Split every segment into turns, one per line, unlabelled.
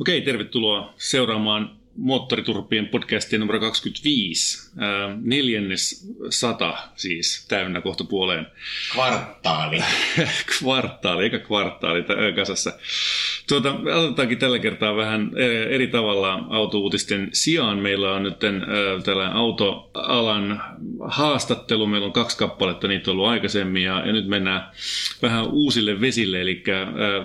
Okei, tervetuloa seuraamaan Moottoriturpien podcastin numero 25. Ää, neljännes sata siis täynnä kohta puoleen.
Kvartaali.
kvartaali, eikä kvartaali t- kasassa. Tuota, aloitetaankin tällä kertaa vähän eri tavalla autouutisten sijaan. Meillä on nyt tällainen autoalan haastattelu. Meillä on kaksi kappaletta, niitä on ollut aikaisemmin ja, ja nyt mennään vähän uusille vesille, eli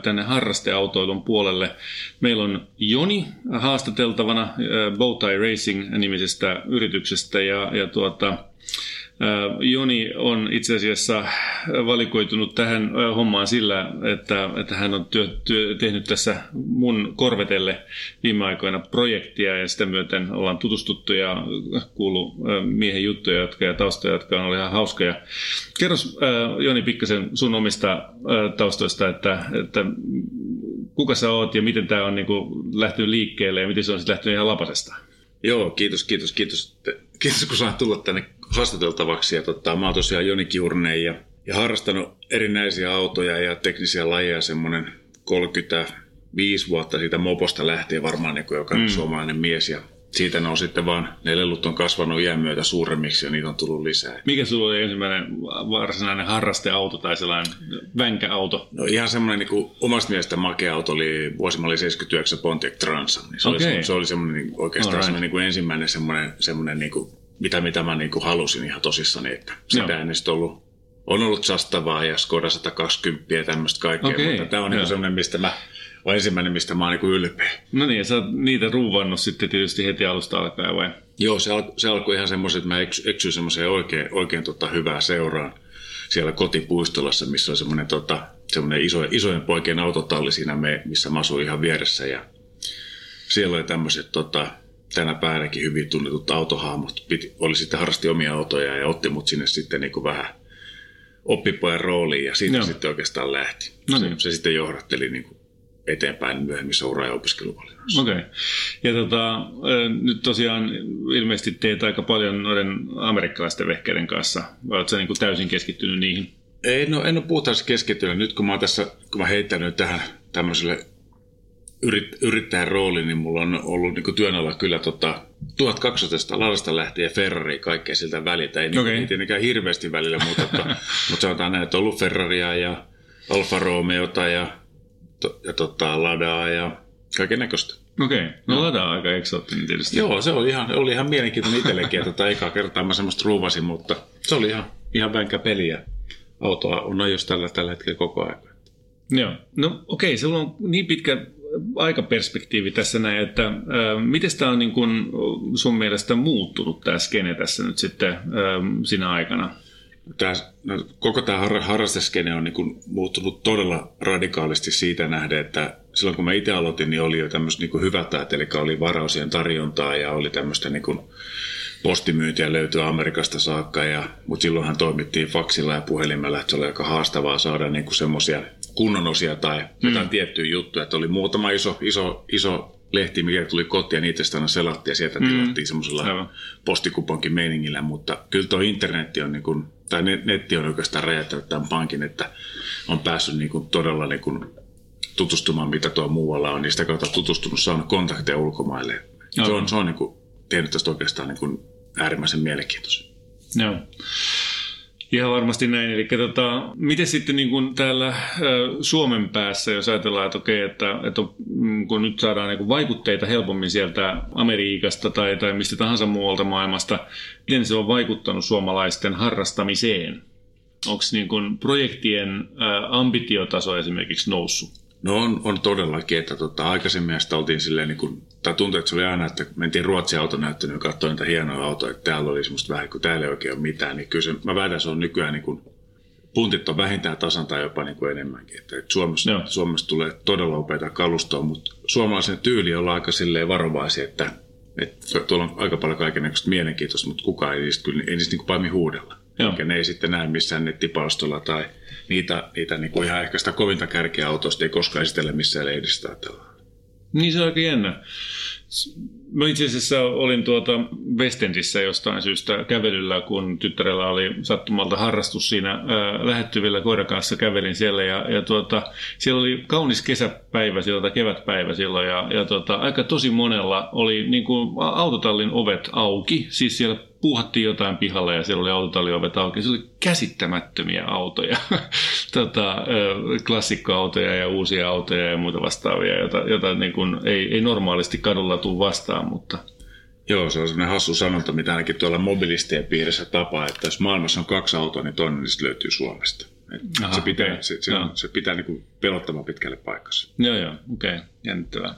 tänne harrasteautoilun puolelle. Meillä on Joni haastateltavana Bowtie Racing-nimisestä yrityksestä ja, ja tuota, Joni on itse asiassa valikoitunut tähän hommaan sillä, että, että hän on työ, työ, tehnyt tässä mun korvetelle viime aikoina projektia ja sitä myöten ollaan tutustuttu ja kuullut miehen juttuja jotka, ja taustoja, jotka on ollut ihan hauskoja. Kerros Joni pikkasen sun omista taustoista, että, että kuka sä oot ja miten tämä on niin lähtenyt liikkeelle ja miten se on sitten lähtenyt ihan lapasesta?
Joo, kiitos, kiitos, kiitos. Kiitos, kun saat tulla tänne haastateltavaksi. Ja tota, mä oon tosiaan Joni Kiurne ja, ja harrastanut erinäisiä autoja ja teknisiä lajeja semmoinen 35 vuotta siitä moposta lähtien varmaan niin kuin jokainen mm. suomalainen mies. Ja siitä ne on sitten vaan, ne lelut on kasvanut iän myötä suuremmiksi ja niitä on tullut lisää.
Mikä sulla oli ensimmäinen varsinainen harrasteauto tai sellainen vänkäauto?
No ihan semmoinen niin kuin, omasta mielestä makea auto oli, vuosi oli 79 Pontiac Transa. Niin se, okay. oli, se oli semmoinen niin, oikeastaan right. semmoinen niin kuin ensimmäinen semmoinen, semmoinen niin kuin, mitä, mitä mä niin kuin halusin ihan tosissani, että sitä en ollut on ollut Sastavaa ja Skoda 120 ja tämmöistä kaikkea, okay. mutta tämä on niin semmoinen, mistä mä on ensimmäinen, mistä mä oon niin ylpeä.
No niin, ja sä oot niitä ruuvannut sitten tietysti heti alusta alkaen vai?
Joo, se, al- se alkoi ihan semmoisen, että mä eksy, eksyin semmoiseen oikein, oikein tota hyvää seuraan siellä kotipuistolassa, missä on semmoinen, tota, semmoinen iso, isojen poikien autotalli siinä, me, missä mä asuin ihan vieressä. Ja siellä oli tämmöiset tota, tänä päivänäkin hyvin tunnetut autohahmot. Piti, oli sitten harrasti omia autoja ja otti mut sinne sitten niin kuin vähän oppipojan rooliin ja siitä Joo. sitten oikeastaan lähti. No niin. se, se sitten johdatteli niin kuin eteenpäin myöhemmissä ura- ja opiskeluvalinnoissa.
Okei. Okay. Ja tota, nyt tosiaan ilmeisesti teet aika paljon noiden amerikkalaisten vehkeiden kanssa. Vai oletko niin kuin täysin keskittynyt niihin?
Ei, no, en ole puhtaasti keskittynyt. Nyt kun mä oon tässä, kun mä heittänyt tähän tämmöiselle yrit, yrittäjän rooliin, niin mulla on ollut niin työn alla kyllä tota, 1200 ladasta lähtien Ferrari kaikkea siltä väliltä. Ei okay. niin, tietenkään hirveästi välillä, mutta, mutta, mutta sanotaan näin, että on ollut Ferraria ja Alfa Romeota ja to, ja tota, Ladaa ja kaiken näköistä.
Okei, okay. no, no Lada on aika eksoottinen tietysti.
Joo, se oli ihan, oli ihan mielenkiintoinen itsellekin, että tota, ekaa kertaa mä semmoista ruuvasin, mutta se oli ihan, ihan vänkä peliä. Autoa on ajossa tällä, tällä hetkellä koko ajan.
Joo, no okei, okay, se on niin pitkä aikaperspektiivi tässä näin, että äh, miten tämä on niin kun sun mielestä muuttunut tämä skene tässä nyt sitten äh, siinä aikana?
Tämä, no, koko tämä har, harrasteskene on niin kuin muuttunut todella radikaalisti siitä nähden, että silloin kun mä itse aloitin, niin oli jo tämmöistä niin hyvät eli oli varausien tarjontaa ja oli tämmöistä niin kuin postimyyntiä löytyy Amerikasta saakka, ja, mutta silloinhan toimittiin faksilla ja puhelimella, että se oli aika haastavaa saada niin semmoisia kunnonosia tai mm. jotain tiettyjä juttuja, että oli muutama iso, iso, iso lehti, mikä tuli kotiin ja niitä sitten selattiin ja sieltä mm. tilattiin semmoisella postikuponkin meiningillä, mutta kyllä tuo internetti on niin kuin, tai netti on oikeastaan räjäyttänyt tämän pankin, että on päässyt niin kuin todella niin kuin tutustumaan, mitä tuo muualla on, niin sitä kautta tutustunut, saanut kontakteja ulkomaille. Se on, se on niin kuin, tehnyt tästä oikeastaan niin kuin äärimmäisen mielenkiintoisen.
Joo. Ihan varmasti näin. Eli tota, miten sitten niin kuin täällä ä, Suomen päässä, jos ajatellaan, että okei, että, että mm, kun nyt saadaan niin kuin vaikutteita helpommin sieltä Amerikasta tai, tai mistä tahansa muualta maailmasta, miten se on vaikuttanut suomalaisten harrastamiseen? Onko niin kuin projektien ä, ambitiotaso esimerkiksi noussut?
No on, on todellakin, että tota, aikaisemmin sitä oltiin silleen, niin kuin, tai tuntui, että se oli aina, että mentiin Ruotsin autonäyttöön ja katsoin niitä hienoja autoja, että täällä oli semmoista vähän, kun täällä ei oikein ole mitään, niin kyllä se, mä väitän, se on nykyään niin kuin, puntit on vähintään tasan tai jopa niin kuin enemmänkin. Että, että Suomessa,
Joo.
Suomessa tulee todella upeita kalustoa, mutta suomalaisen tyyli on aika silleen varovaisia, että, että tuolla on aika paljon kaikenlaista mielenkiintoista, mutta kukaan ei niistä, kyllä, ei niistä niin kuin paimi huudella.
Joo.
Ne ei sitten näe missään nettipalstolla tai niitä, niitä niin kuin ihan ehkä sitä kovinta kärkeä autosta ei koskaan esitellä missään lehdistä tällainen.
Niin se on aika jännä. Mä itse asiassa olin tuota Westendissä jostain syystä kävelyllä, kun tyttärellä oli sattumalta harrastus siinä lähettyvillä koiran kanssa kävelin siellä ja, ja tuota, siellä oli kaunis kesäpäivä silloin tai kevätpäivä silloin ja, ja tuota, aika tosi monella oli niin kuin autotallin ovet auki, siis siellä puuhattiin jotain pihalla ja siellä oli autotallin ovet auki. Se oli käsittämättömiä autoja, tota, klassikkoautoja ja uusia autoja ja muita vastaavia, joita, joita niin kuin ei, ei normaalisti kadulla tule vastaan, mutta
Joo, se on sellainen hassu sanonta, mitä ainakin tuolla mobilistien piirissä tapaa, että jos maailmassa on kaksi autoa, niin toinen niistä löytyy Suomesta. Et
Aha,
se pitää,
okei.
se, se,
Joo.
se pitää niin pelottamaan pitkälle paikassa.
joo joo, okei, okay. jännittävää.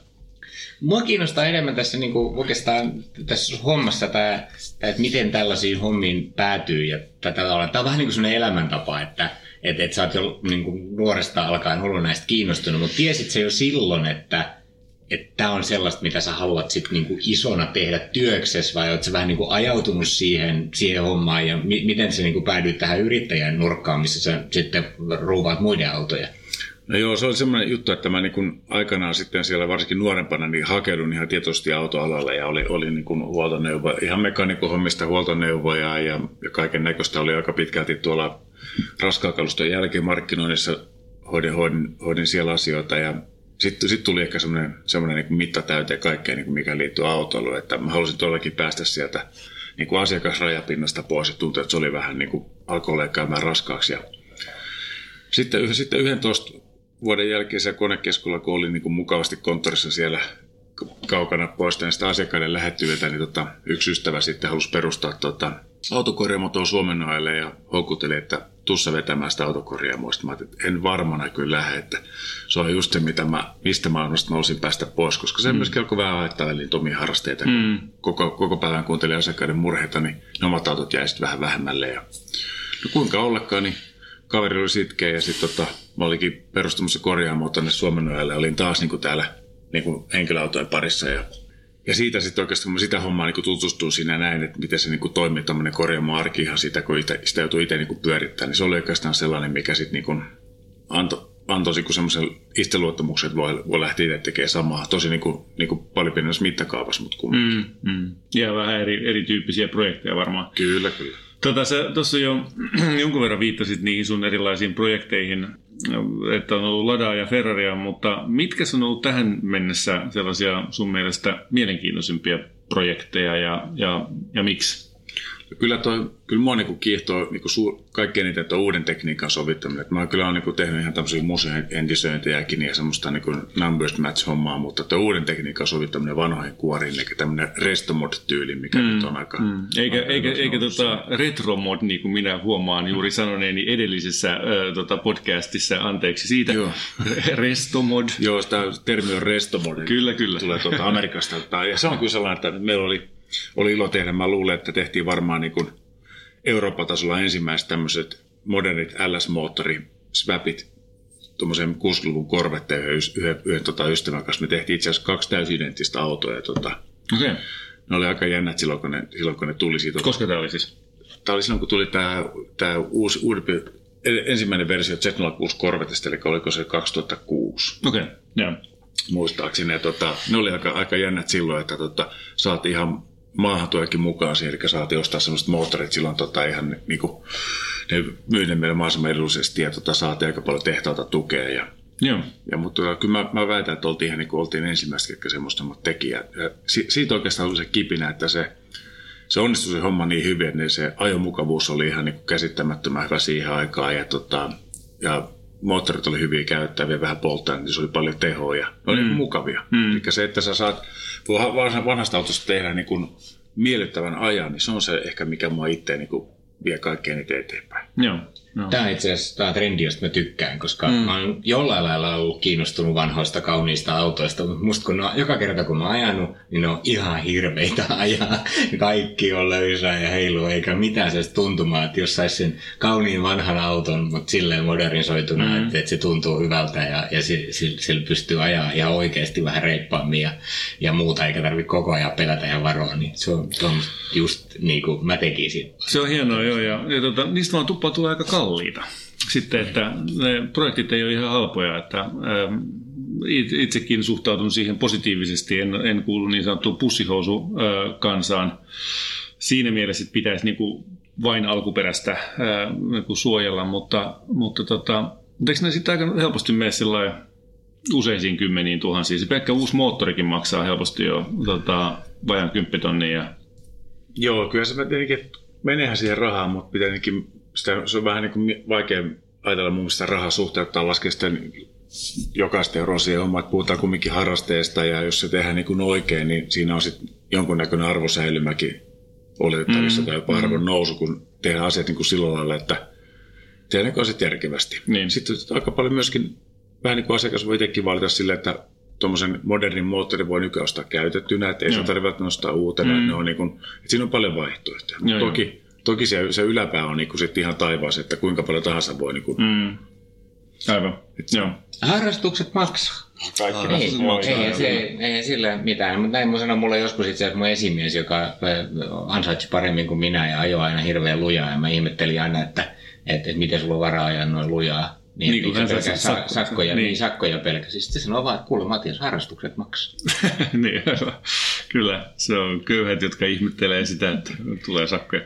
Mua kiinnostaa enemmän tässä niin kuin oikeastaan tässä hommassa tämä, tämä, että miten tällaisiin hommiin päätyy ja tätä. Tämä on vähän niin kuin sellainen elämäntapa, että että, että sä oot jo niin kuin nuoresta alkaen ollut näistä kiinnostunut, mutta tiesit se jo silloin, että että tämä on sellaista, mitä sä haluat sit niinku isona tehdä työksessä, vai sä vähän niinku ajautunut siihen, siihen hommaan, ja mi- miten sä niinku päädyit tähän yrittäjän nurkkaan, missä sä sitten ruuvaat muiden autoja?
No joo, se oli semmoinen juttu, että mä niin kuin aikanaan sitten siellä varsinkin nuorempana niin hakeudun ihan tietoisesti autoalalle ja oli, oli niin huoltoneuvo, ihan mekaanikohommista huoltoneuvoja ja, ja kaiken näköistä oli aika pitkälti tuolla raskaakaluston jälkimarkkinoinnissa hoidin, hoidin, hoidin siellä asioita ja sitten sit tuli ehkä semmoinen, semmoinen niin mitta täyteen kaikkea, niin mikä liittyy autoiluun, että mä halusin todellakin päästä sieltä niin kuin asiakasrajapinnasta pois. Ja tuntui, että se oli vähän niin kuin alkoi käymään raskaaksi ja sitten, sitten 11 vuoden jälkeen se konekeskulla, kun oli niin kuin mukavasti konttorissa siellä kaukana pois näistä asiakkaiden lähettyviltä, niin tota, yksi ystävä sitten halusi perustaa tota, autokorjaamotoa Suomenoille ja houkutteli, että tussa vetämään sitä autokorjaamoista. Mä ajattelin, että en varmana kyllä lähde, että se on just se, mitä mä, mistä maailmasta mä olisin päästä pois, koska se mm. myöskin alkoi vähän haittaa niitä omia harrasteita. Mm. Koko, koko päivän kuuntelin asiakkaiden murheita, niin ne omat autot jäi sitten vähän vähemmälle. Ja, no kuinka ollakaan, niin kaveri oli sitkeä ja sitten tota, mä olikin perustamassa korjaamoa tänne Suomenojalle. Olin taas niin kuin täällä niin kuin henkilöautojen parissa ja ja siitä sitten oikeastaan, kun mä sitä hommaa niin tutustuin siinä näin, että miten se niin kuin toimii tämmöinen korjaamo arki ihan sitä, kun ite, sitä joutuu itse niin pyörittämään, niin se oli oikeastaan sellainen, mikä sitten niin kuin antoi antoi niin semmoisen itseluottamuksen, että voi, voi lähteä itse tekemään samaa. Tosi niin kuin, niin kuin paljon pienemmässä mittakaavassa, mutta kun...
Mm, mm. Ja vähän eri, erityyppisiä projekteja varmaan.
Kyllä, kyllä.
Tota, sä tuossa jo jonkun verran viittasit niihin sun erilaisiin projekteihin, että on ollut Ladaa ja Ferraria, mutta mitkä on ollut tähän mennessä sellaisia sun mielestä mielenkiintoisimpia projekteja ja, ja, ja miksi?
Kyllä, toi, kyllä mua niinku kiehtoo niinku suur, kaikkein eniten tuo uuden tekniikan sovittaminen. Et mä kyllä olen niinku tehnyt ihan tämmöisiä museentisöintejäkin ja semmoista niinku numbers match-hommaa, mutta tuo uuden tekniikan sovittaminen vanhoihin kuoriin, eli tämmöinen restomod-tyyli, mikä mm, nyt on aika...
Mm. Eikä,
aika
eikä, eikä tota retromod, niin kuin minä huomaan juuri sanoneeni edellisessä ö, tota podcastissa, anteeksi siitä,
Joo.
restomod.
Joo, tämä termi on restomod.
Kyllä, kyllä.
Tulee tuolta Amerikasta. Ja se on kyllä sellainen, että meillä oli, oli ilo tehdä. Mä luulen, että tehtiin varmaan niin kuin Euroopan tasolla ensimmäiset tämmöiset modernit LS-moottori swapit tuommoisen 60-luvun korvetteen yhden, yhden, yhden tota ystävän kanssa. Me tehtiin itse asiassa kaksi täysin identtistä autoa. Ja tota.
Okay.
ne oli aika jännät silloin, kun ne, silloin, kun ne tuli siitä.
Koska tämä oli siis?
Tämä oli silloin, kun tuli tämä, tämä uusi, uudempi, ensimmäinen versio Z06 Corvetesta, eli oliko se 2006
Okei, okay. joo.
muistaakseni. Ja tota, ne oli aika, aika jännät silloin, että tota, saatiin ihan maahantuojakin mukaan siihen, eli saatiin ostaa sellaiset moottorit silloin tota, ihan niin kuin, ne myi ne meille mahdollisimman edullisesti ja tota, saatiin aika paljon tehtaalta tukea. Ja,
Joo.
ja, mutta kyllä mä, mä väitän, että oltiin ihan niin kuin oltiin ensimmäiset, ketkä semmoista teki. Ja, ja si, siitä oikeastaan oli se kipinä, että se, se onnistui se homma niin hyvin, että se ajomukavuus oli ihan niin kuin käsittämättömän hyvä siihen aikaan ja, tota, ja moottorit oli hyviä käyttäviä, vähän polttaa, niin se oli paljon tehoa ja ne oli mm. mukavia. Mm. Eli se, että sä saat vanhasta autosta tehdä niin kuin miellyttävän ajan, niin se on se ehkä mikä mua itse niin vie kaikkein eteenpäin.
Joo. No.
Tämä on itse asiassa tämä trendi, josta mä tykkään, koska mm. mä oon jollain lailla ollut kiinnostunut vanhoista kauniista autoista, mutta musta kun on, joka kerta kun mä oon ajanut, niin ne on ihan hirveitä ajaa. Kaikki on löysää ja heilu, eikä mitään se tuntumaa, että jos saisi sen kauniin vanhan auton, mutta silleen modernisoituna, mm. että, että, se tuntuu hyvältä ja, ja sillä pystyy ajaa ihan oikeasti vähän reippaammin ja, ja muuta, eikä tarvitse koko ajan pelätä ja varoa, niin se on, se on just niin kuin mä tekisin.
Se on hienoa, joo, ja, ja tota, niistä vaan tuppaa tulee aika kalliita. Sitten, että ne projektit ei ole ihan halpoja, että ähm, itsekin suhtaudun siihen positiivisesti, en, en kuulu niin sanottuun pussihousu äh, kansaan. Siinä mielessä, että pitäisi niin kuin vain alkuperäistä äh, niin kuin suojella, mutta, mutta, tota, eikö ne sitten aika helposti mene useisiin kymmeniin tuhansiin? Se pelkkä uusi moottorikin maksaa helposti jo tota, vajan kymppitonnia.
Joo, kyllä se tietenkin meneehän siihen rahaan, mutta pitää sitä, se on vähän niin kuin vaikea ajatella mun mielestä rahaa suhteuttaa laskea sitten jokaista euroa siihen hommaan, että puhutaan kumminkin harrasteesta ja jos se tehdään niin kuin oikein, niin siinä on sitten jonkunnäköinen arvosäilymäkin oletettavissa mm, tai jopa arvon mm. nousu, kun tehdään asiat niin kuin sillä lailla, että tehdään asiat järkevästi. Niin. Sitten aika paljon myöskin, vähän niin kuin asiakas voi itsekin valita sille, että tuommoisen modernin moottorin voi nykyään ostaa käytettynä, että ei se tarvitse nostaa uutena. Mm. Ne on niin kuin, että siinä on paljon vaihtoehtoja. Joo, toki Toki se, se yläpää on niinku sit ihan taivaas, että kuinka paljon tahansa voi... Niinku,
mm. Aivan, joo.
Harrastukset maksaa.
Kaikki
ah, ei, maksaa. Ei, se, ei sillä mitään, mutta näin mun sanoi mulle joskus itse asiassa mun esimies, joka ansaitsi paremmin kuin minä ja ajoi aina hirveän lujaa ja mä ihmettelin aina, että, että, että miten sulla on varaa ajaa noin lujaa. Niin, niin kuin pelkä sakko, sakkoja, niin. niin. sakkoja pelkäsi. Sitten sanoo vaan, että kuule Matias, harrastukset maksaa.
niin, kyllä. Se on köyhät, jotka ihmettelee sitä, että tulee sakkoja.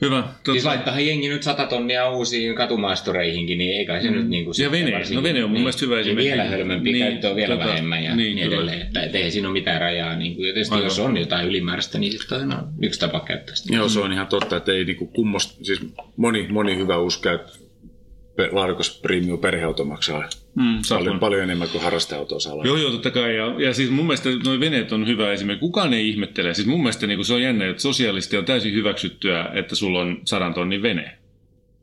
Hyvä.
Totta. Siis laittaa jengi nyt sata tonnia uusiin katumaastoreihinkin, niin eikä se mm. nyt niin kuin...
Ja vene, no vene on mun niin, mielestä hyvä
esimerkki. Vielä hölmempi, niin, käyttö on vielä tota, vähemmän ja niin, niin edelleen. Että, että ei siinä ole mitään rajaa. Niin kuin, ja tietysti Aivan. jos on jotain ylimääräistä, niin sitten on yksi tapa käyttää sitä.
Joo, se on ihan totta, että ei niin kuin kummosta, siis moni, moni hyvä uusi käyttö laadukas premium perheauto maksaa mm, paljon, paljon enemmän kuin harrasteauto saa
Joo, joo, totta kai. Ja, ja siis mun mielestä nuo veneet on hyvä esimerkki. Kukaan ei ihmettele. Siis mun mielestä niin se on jännä, että sosiaalisesti on täysin hyväksyttyä, että sulla on sadan tonnin vene.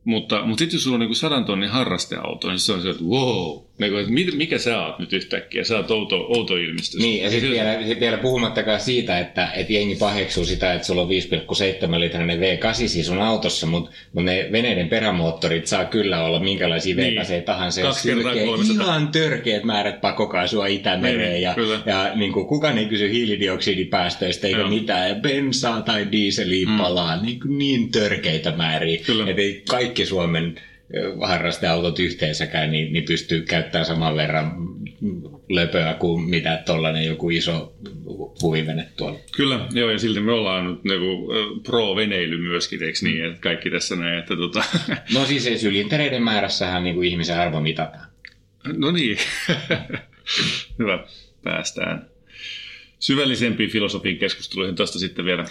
Mutta, mutta sitten jos sulla on niin sadan tonnin harrasteauto, niin se on se, että wow, niin mikä sä oot nyt yhtäkkiä? Sä oot outo, outo ilmestys.
Niin, ja sitten vielä, sit vielä puhumattakaan siitä, että, että jengi paheksuu sitä, että sulla on 5,7 litrainen V8 siis on autossa, mutta, mutta ne veneiden perämoottorit saa kyllä olla minkälaisia niin. V8 tahansa. Kaksi ihan törkeät määrät pakokaasua Itämereen. Niin, ja, ja niin kuin, kukaan ei kysy hiilidioksidipäästöistä eikä Joo. mitään. Ja bensaa tai diiseliä mm. palaa. Niin, niin törkeitä määriä. Että kaikki Suomen harrasteautot yhteensäkään, niin, niin pystyy käyttämään saman verran löpöä kuin mitä tuollainen joku iso huvivene tuolla.
Kyllä, joo, ja silti me ollaan nyt niinku, pro-veneily myöskin, eikö niin, että kaikki tässä näin, että tota...
No siis sylintereiden määrässähän niin kuin ihmisen arvo mitataan.
No niin, hyvä, päästään syvällisempiin filosofiin keskusteluihin tästä sitten vielä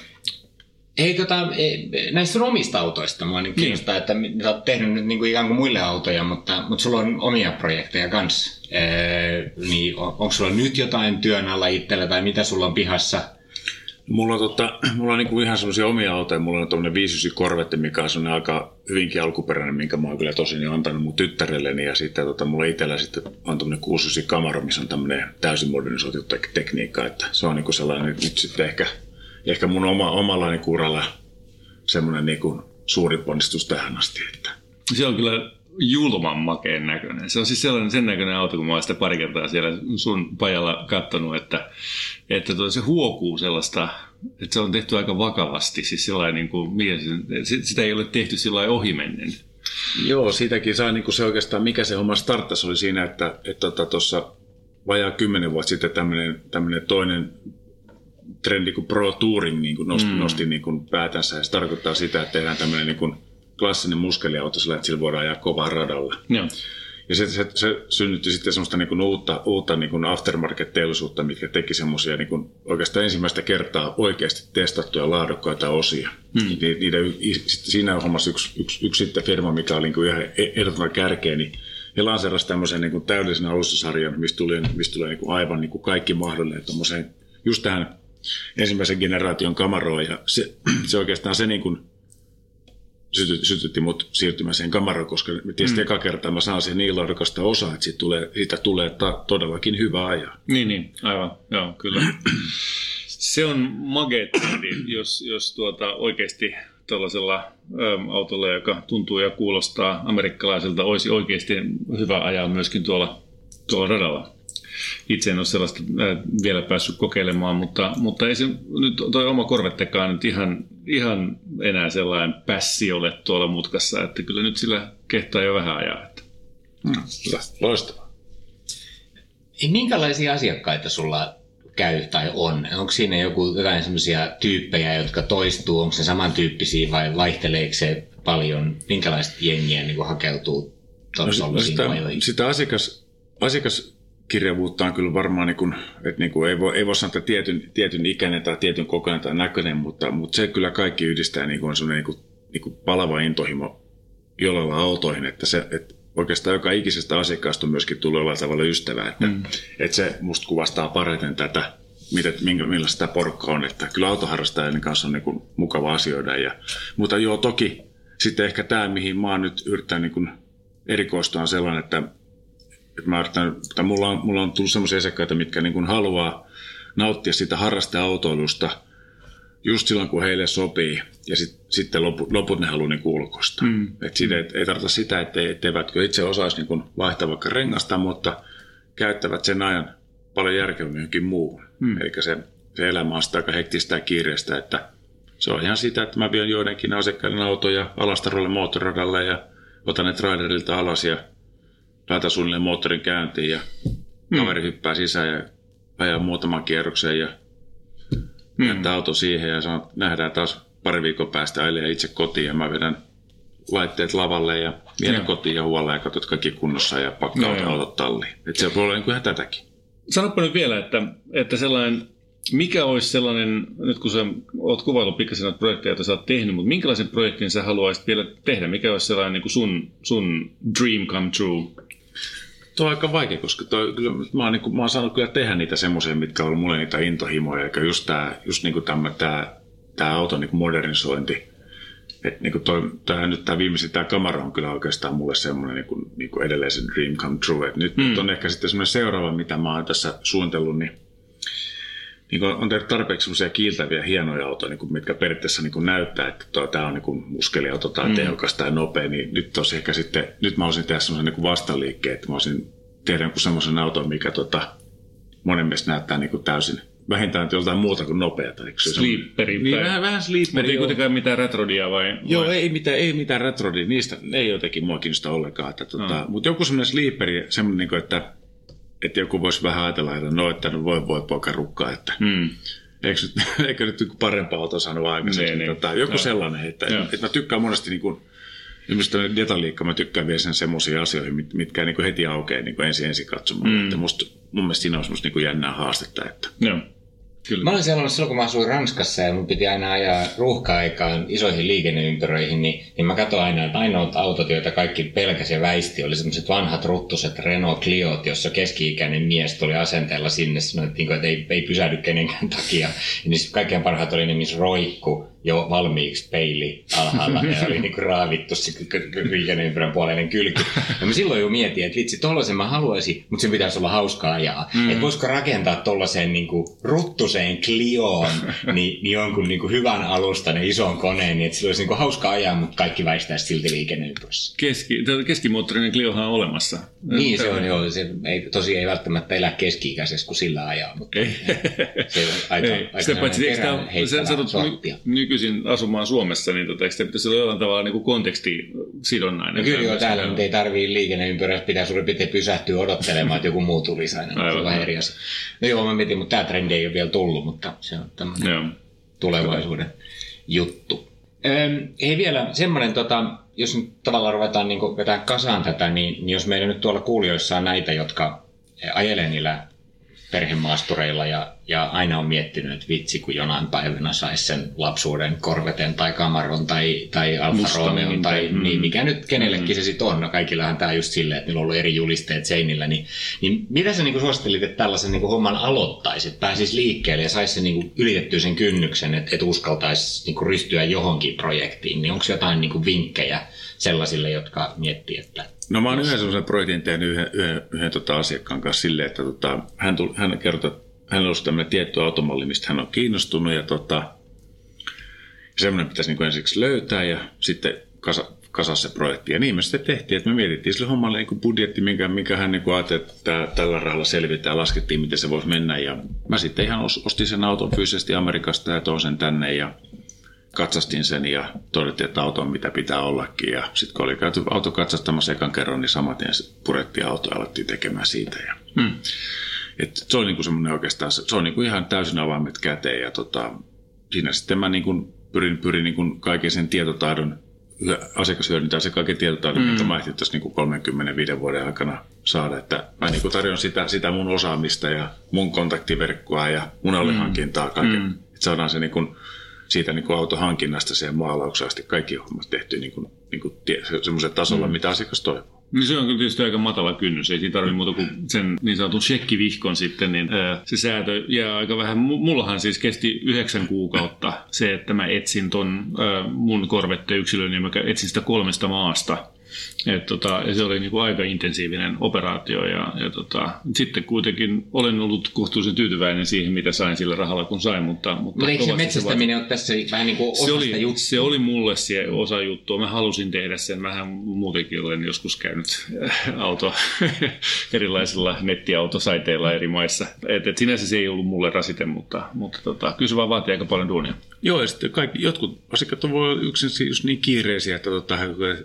Hei, tota, e, näistä sun omista autoista mua niin kiinnostaa, niin. että sä oot tehnyt nyt niin kuin ikään kuin muille autoja, mutta, mutta sulla on omia projekteja kanssa. Ee, niin on, onko sulla nyt jotain työn alla itsellä tai mitä sulla on pihassa?
Mulla on, tota, mulla on niin kuin ihan semmoisia omia autoja. Mulla on tuommoinen 59 Corvette, mikä on aika hyvinkin alkuperäinen, minkä mä oon kyllä tosin jo antanut mun tyttärelleni. Ja sitten tota, mulla itsellä sitten on tuommoinen 69 Camaro, missä on tämmöinen täysin modernisoitu tekniikka. Että se on niin kuin sellainen nyt sitten ehkä – ehkä mun oma, omalla kuralla semmoinen niin kuin suuri ponnistus tähän asti. Että.
Se on kyllä julman makeen näköinen. Se on siis sellainen sen näköinen auto, kun mä oon sitä pari kertaa siellä sun pajalla katsonut, että, että se huokuu sellaista, että se on tehty aika vakavasti. Siis sellainen, niin kuin, sitä ei ole tehty sillä ohimennen.
Joo, siitäkin sai niin kuin se oikeastaan, mikä se homma starttasi oli siinä, että tuossa että vajaa kymmenen vuotta sitten tämmöinen, tämmöinen toinen trendi kuin Pro Touring niin kuin nosti, mm. nosti niin kuin päätänsä. Ja se tarkoittaa sitä, että tehdään tämmöinen niin kuin klassinen muskeliauto sillä, että sillä voidaan ajaa kovaa radalla.
Joo.
Ja se, se, se synnytti sitten semmoista niin kuin uutta, uutta niin kuin aftermarket-teollisuutta, mikä teki semmoisia niin kuin oikeastaan ensimmäistä kertaa oikeasti testattuja laadukkaita osia. Hmm. Ni, niiden, siinä on hommassa yksi, yksi, yksi sitten firma, mikä oli niin kuin ihan e- ehdottoman kärkeä, niin he lanseerasivat tämmöisen niin kuin täydellisen alussasarjan, mistä tulee, mistä tulee niin kuin aivan niin kuin kaikki mahdollinen just tähän ensimmäisen generaation kamaroon. Ja se, se oikeastaan se niin kuin sytytti, sytytti mut siirtymään siihen kamaroon, koska tietysti mm. eka kertaa mä saan siihen niin laadukasta osaa, että siitä tulee, siitä tulee ta, todellakin hyvä ajaa.
Niin, niin, aivan, joo, kyllä. se on mageetti, jos, jos tuota, oikeasti tällaisella ö, autolla, joka tuntuu ja kuulostaa amerikkalaiselta, olisi oikeasti hyvä ajaa myöskin tuolla, tuolla radalla. Itse en ole sellaista ö, vielä päässyt kokeilemaan, mutta, mutta ei se nyt toi oma korvettekaan nyt ihan, ihan enää sellainen pässi ole tuolla mutkassa, että kyllä nyt sillä kehtaa jo vähän ajaa. Että.
Hmm, loistavaa.
Minkälaisia asiakkaita sulla käy tai on? Onko siinä joku, jotain sellaisia tyyppejä, jotka toistuu? Onko se samantyyppisiä vai vaihteleeko se paljon? Minkälaista jengiä niin hakeutuu
no, sitä, sitä asiakas, asiakaskirjavuutta on kyllä varmaan, niin kuin, että niin kuin ei, voi, ei voi sanoa, että tietyn, tietyn ikäinen tai tietyn kokoinen tai näköinen, mutta, mutta se kyllä kaikki yhdistää niin kuin on niin kuin, niin kuin palava intohimo jollain autoihin, että se, että oikeastaan joka ikisestä asiakkaasta on myöskin tullut jollain tavalla ystävä, että, mm. että se musta kuvastaa parhaiten tätä, mitä, millaista tämä porukka on, että kyllä autoharrastajien kanssa on niin kuin mukava asioida. Ja, mutta joo, toki sitten ehkä tämä, mihin mä oon nyt yrittänyt niin erikoistua, on sellainen, että, että mä yritän, että mulla, on, mulla on tullut sellaisia asiakkaita, mitkä niin kuin haluaa nauttia siitä harrasteautoilusta – just silloin, kun heille sopii, ja sit, sitten loput, loput ne haluaa niin ulkoista. Mm. Et siitä ei, ei tarvita sitä, että etteivätkö itse osaisi niin vaihtaa vaikka rengasta, mutta käyttävät sen ajan paljon järkevämmin johonkin muuhun. Mm. Eli se, se elämä on sitä aika hektistä ja kiireistä, että se on ihan sitä, että mä vien joidenkin asiakkaiden autoja alastarolle moottoradalle ja otan ne trailerilta alas ja laitan suunnilleen moottorin käyntiin ja mm. kaveri hyppää sisään ja ajaa muutaman kierroksen ja mm. jättää auto siihen ja sanoo, että nähdään taas pari viikon päästä ailee itse kotiin ja mä vedän laitteet lavalle ja viedä no. kotiin ja huolella ja katsot kaikki kunnossa ja pakkaa no, autot talliin. Että se voi olla niin kuin ihan tätäkin.
Sanoppa nyt vielä, että, että sellainen, mikä olisi sellainen, nyt kun sä oot kuvaillut pikkasen näitä projekteja, joita sä oot tehnyt, mutta minkälaisen projektin sä haluaisit vielä tehdä? Mikä olisi sellainen niin kuin sun, sun dream come true
Tuo on aika vaikea, koska toi, kyllä, mä, oon, niin kuin, mä oon saanut kyllä tehdä niitä semmoisia, mitkä on ollut mulle niitä intohimoja, eikä just tämä just niin tämä, tämä, tämä auton niin modernisointi. Et niin kuin toi, nyt tämä viimeisin, tämä kamera on kyllä oikeastaan mulle semmoinen niin kuin, niin kuin edelleen se dream come true. Et nyt, mm. nyt on ehkä sitten semmoinen seuraava, mitä mä oon tässä suunnitellut, niin niin on tehty tarpeeksi semmoisia kiiltäviä hienoja autoja, niin kuin, mitkä periaatteessa niin kuin näyttää, että tämä on niin kuin muskeliauto tai mm. tehokas tai nopea, niin nyt tosi ehkä sitten, nyt mä olisin tehdä semmoisen niin vastaliikkeen, että mä olisin tehdä jonkun semmoisen auton, mikä tota, monen mielestä näyttää niin kuin täysin vähintään joltain muuta kuin nopeata.
Sleeperi.
Niin, vähän, vähän sleeperi.
Mutta ei kuitenkaan mitään retrodia vai?
Joo, vai? Ei, mitään, ei mitään retrodia. Niistä ei jotenkin mua kiinnosta ollenkaan. Että, tota, no. Mutta joku semmoinen sleeperi, semmoinen, niin kuin, että että joku voisi vähän ajatella, että no, että no voi voi poika rukkaa, että hmm. eikö, nyt, eikö nyt parempaa auto saanut aikaisemmin. Niin, niin. Tota, joku no. sellainen, että, että mä tykkään monesti niin kuin, Ilmeisesti detaliikka, mä tykkään vielä sen semmoisia asioihin, mitkä niin kuin heti aukeaa niin kuin ensi ensi katsomaan. Mm. Että musta, mun mielestä siinä on semmoista niin kuin jännää haastetta. Että...
Joo.
Kyllä. Mä olin sellainen silloin, kun mä asuin Ranskassa ja mun piti aina ajaa ruuhka-aikaan isoihin liikenneympyröihin, niin, niin mä katsoin aina, että ainoat autot, joita kaikki pelkäsi ja väisti, oli semmoiset vanhat ruttuset Renault Cliot, jossa keski-ikäinen mies tuli asenteella sinne, sanottiin, että ei, ei pysähdy kenenkään takia. Ja niin kaikkein parhaat oli ne, missä roikku jo valmiiksi peili alhaalla ja oli niinku raavittu se liikenneympyrän puoleinen kylki. Ja mä silloin jo mietin, että vitsi, tollasen mä haluaisin, mutta sen pitäisi olla hauskaa ajaa. Mm. Että voisiko rakentaa tollaiseen niinku ruttuseen Clioon niin, niin jonkun niinku hyvän alustan ison koneen, niin että sillä olisi niinku hauskaa ajaa, mutta kaikki väistäisi silti liikenneympyrässä.
Keski, keskimoottorinen Cliohan on olemassa.
Niin se on joo, se ei, tosi ei välttämättä elä keski-ikäisessä, kun sillä ajaa, mutta se on aika, ei. aika Sitä paitsi,
tämä, sä, sä, nykyisin asumaan Suomessa, niin tota, eikö se pitäisi olla jollain tavalla niin kontekstisidonnainen?
No kyllä joo, täällä nyt ei tarvii liikenneympyrässä, pitää suurin piirtein pysähtyä odottelemaan, että joku muu tulisi aina. Aivan. Se on eri asia. No joo, mä mietin, mutta tämä trendi ei ole vielä tullut, mutta se on tämmöinen tulevaisuuden juttu. Öm, hei vielä semmoinen, tota, jos nyt tavallaan ruvetaan niin vetää kasaan tätä, niin, niin jos meillä nyt tuolla kuulijoissa on näitä, jotka ajelee niillä perhemaastureilla ja, ja aina on miettinyt, että vitsi, kun jonain päivänä saisi sen lapsuuden korveten tai kamaron tai, tai Alfa Romeo tai mm. niin, mikä nyt kenellekin mm. se sitten on. No kaikillahan tämä just silleen, että niillä on ollut eri julisteet seinillä. Niin, niin mitä sä niin suosittelit, että tällaisen niin homman aloittaisi, että pääsisi liikkeelle ja saisi sen niin ylitettyä sen kynnyksen, että, että uskaltaisi niin ryhtyä johonkin projektiin, niin onko jotain niin vinkkejä sellaisille, jotka miettii, että
No mä oon yhden sellaisen projektin tehnyt yhden, yhden, yhden tota asiakkaan kanssa silleen, että tota, hän, tuli, hän kertoi, hänellä olisi tämmöinen tietty automalli, mistä hän on kiinnostunut ja tota, semmoinen pitäisi niin ensiksi löytää ja sitten kasa, kasa se projekti. Ja niin me sitten tehtiin, että me mietittiin sille hommalle niin budjetti, minkä, minkä hän niin ajatteli, että tällä rahalla selvitään laskettiin, miten se voisi mennä. Ja mä sitten ihan ostin sen auton fyysisesti Amerikasta ja toin sen tänne ja katsastin sen ja todettiin, että auto on mitä pitää ollakin. Ja sitten kun oli käyty auto katsastamassa ekan kerran, niin samaten purettiin auto ja alettiin tekemään siitä. Ja, hmm. Et se on niinku semmoinen oikeastaan, se on niinku ihan täysin avaimet käteen ja tota, siinä sitten mä niinku pyrin, pyrin niinku kaiken sen tietotaidon asiakas hyödyntää se kaiken tietotaidon, mm. minkä mä ehtin tuossa niin 35 vuoden aikana saada. Että mä niin tarjon sitä, sitä mun osaamista ja mun kontaktiverkkoa ja mun alihankintaa kaiken. Mm. Että saadaan se niin kuin siitä niin kuin autohankinnasta siihen maalaukseen asti kaikki hommat tehty niin kuin, niin kuin semmoisella tasolla, mm. mitä asiakas toivoo.
Niin se on kyllä tietysti aika matala kynnys, ei siinä tarvitse muuta kuin sen niin sanotun shekkivihkon sitten, niin ää, se säätö jää aika vähän. Mullahan siis kesti yhdeksän kuukautta se, että mä etsin ton ää, mun korvette yksilön, niin mä etsin sitä kolmesta maasta et tota, ja se oli niinku aika intensiivinen operaatio ja, ja tota, sitten kuitenkin olen ollut kohtuullisen tyytyväinen siihen, mitä sain sillä rahalla, kun sain. Mutta, mutta,
eikö se metsästäminen ole tässä vähän niin kuin
se oli,
juttua?
Se oli mulle se osa juttua. Mä halusin tehdä sen. Mähän muutenkin olen joskus käynyt äh, auto erilaisilla nettiautosaiteilla eri maissa. Et, et sinänsä se ei ollut mulle rasite, mutta, mutta tota, kyllä se vaan vaatii aika paljon duunia.
Joo, ja sitten kaikki, jotkut asiakkaat voi yksin just niin kiireisiä, että, tota,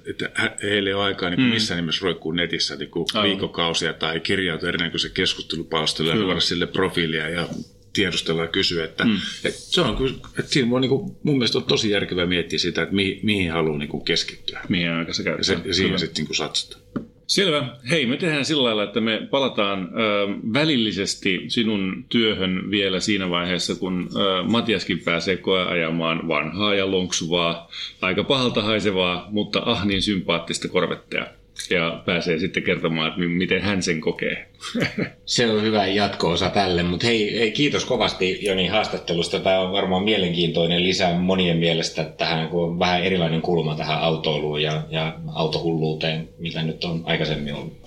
että heille ei ole aikaa niin mm. missään nimessä roikkuu netissä niin kuin viikokausia tai kirjautua erinäköisen keskustelupalstoille ja luoda sille profiilia ja tiedustella ja kysyä, että, mm. että se on että siinä voi niin kuin, mun mielestä on tosi järkevää miettiä sitä, että mihin, mihin haluaa niin kuin keskittyä.
Mihin aika se
käyttää. Ja, se, ja siihen sitten niin satsata.
Selvä. Hei, me tehdään sillä lailla, että me palataan ö, välillisesti sinun työhön vielä siinä vaiheessa, kun ö, Matiaskin pääsee koeajamaan vanhaa ja lonksuvaa, aika pahalta haisevaa, mutta ah niin sympaattista korvetteja ja pääsee sitten kertomaan, että miten hän sen kokee.
Se on hyvä jatko-osa tälle, mutta hei, hei, kiitos kovasti Joni haastattelusta. Tämä on varmaan mielenkiintoinen lisä monien mielestä tähän, kun on vähän erilainen kulma tähän autoiluun ja, ja autohulluuteen, mitä nyt on aikaisemmin ollut.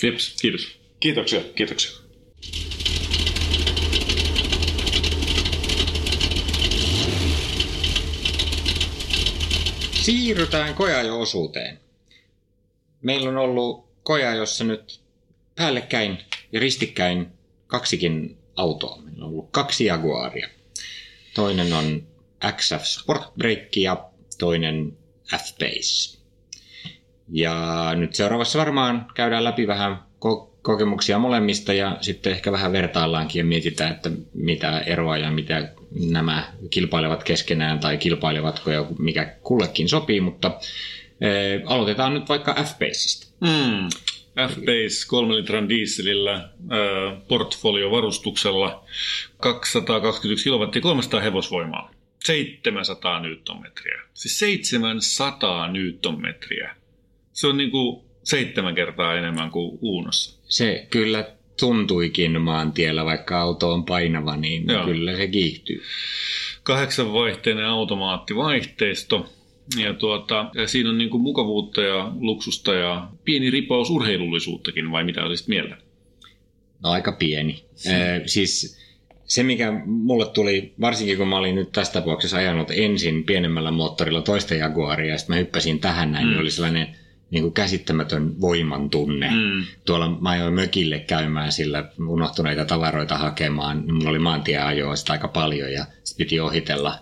Kiitos. Kiitos.
Kiitoksia. Kiitoksia.
Siirrytään kojajo-osuuteen. Meillä on ollut koja, jossa nyt päällekkäin ja ristikkäin kaksikin autoa. Meillä on ollut kaksi Jaguaria. Toinen on XF Sportbrake ja toinen F-Pace. Ja nyt seuraavassa varmaan käydään läpi vähän kokemuksia molemmista ja sitten ehkä vähän vertaillaankin ja mietitään, että mitä eroa ja mitä nämä kilpailevat keskenään tai kilpailevatko ja mikä kullekin sopii, mutta Eh, aloitetaan nyt vaikka F-Baseista.
Mm. F-Base 3 litran dieselillä, äh, portfoliovarustuksella, 221 kilowattia, 300 hevosvoimaa, 700 newtonmetriä. Siis 700 newtonmetriä. Se on niin kuin seitsemän kertaa enemmän kuin Uunossa.
Se kyllä tuntuikin maantiellä, vaikka auto on painava, niin Joo. kyllä se kiihtyy.
Kahdeksanvaihteinen automaattivaihteisto, ja tuota, ja siinä on niin kuin mukavuutta ja luksusta ja pieni ripaus urheilullisuuttakin, vai mitä olisit mieltä?
No aika pieni. Äh, siis se, mikä mulle tuli, varsinkin kun mä olin nyt tässä tapauksessa ajanut ensin pienemmällä moottorilla toista Jaguaria, ja sitten mä hyppäsin tähän näin, mm. niin oli sellainen niin kuin käsittämätön voiman tunne. Mm. Tuolla mä ajoin mökille käymään sillä unohtuneita tavaroita hakemaan. Mulla oli maantieajoa sitä aika paljon ja sitten piti ohitella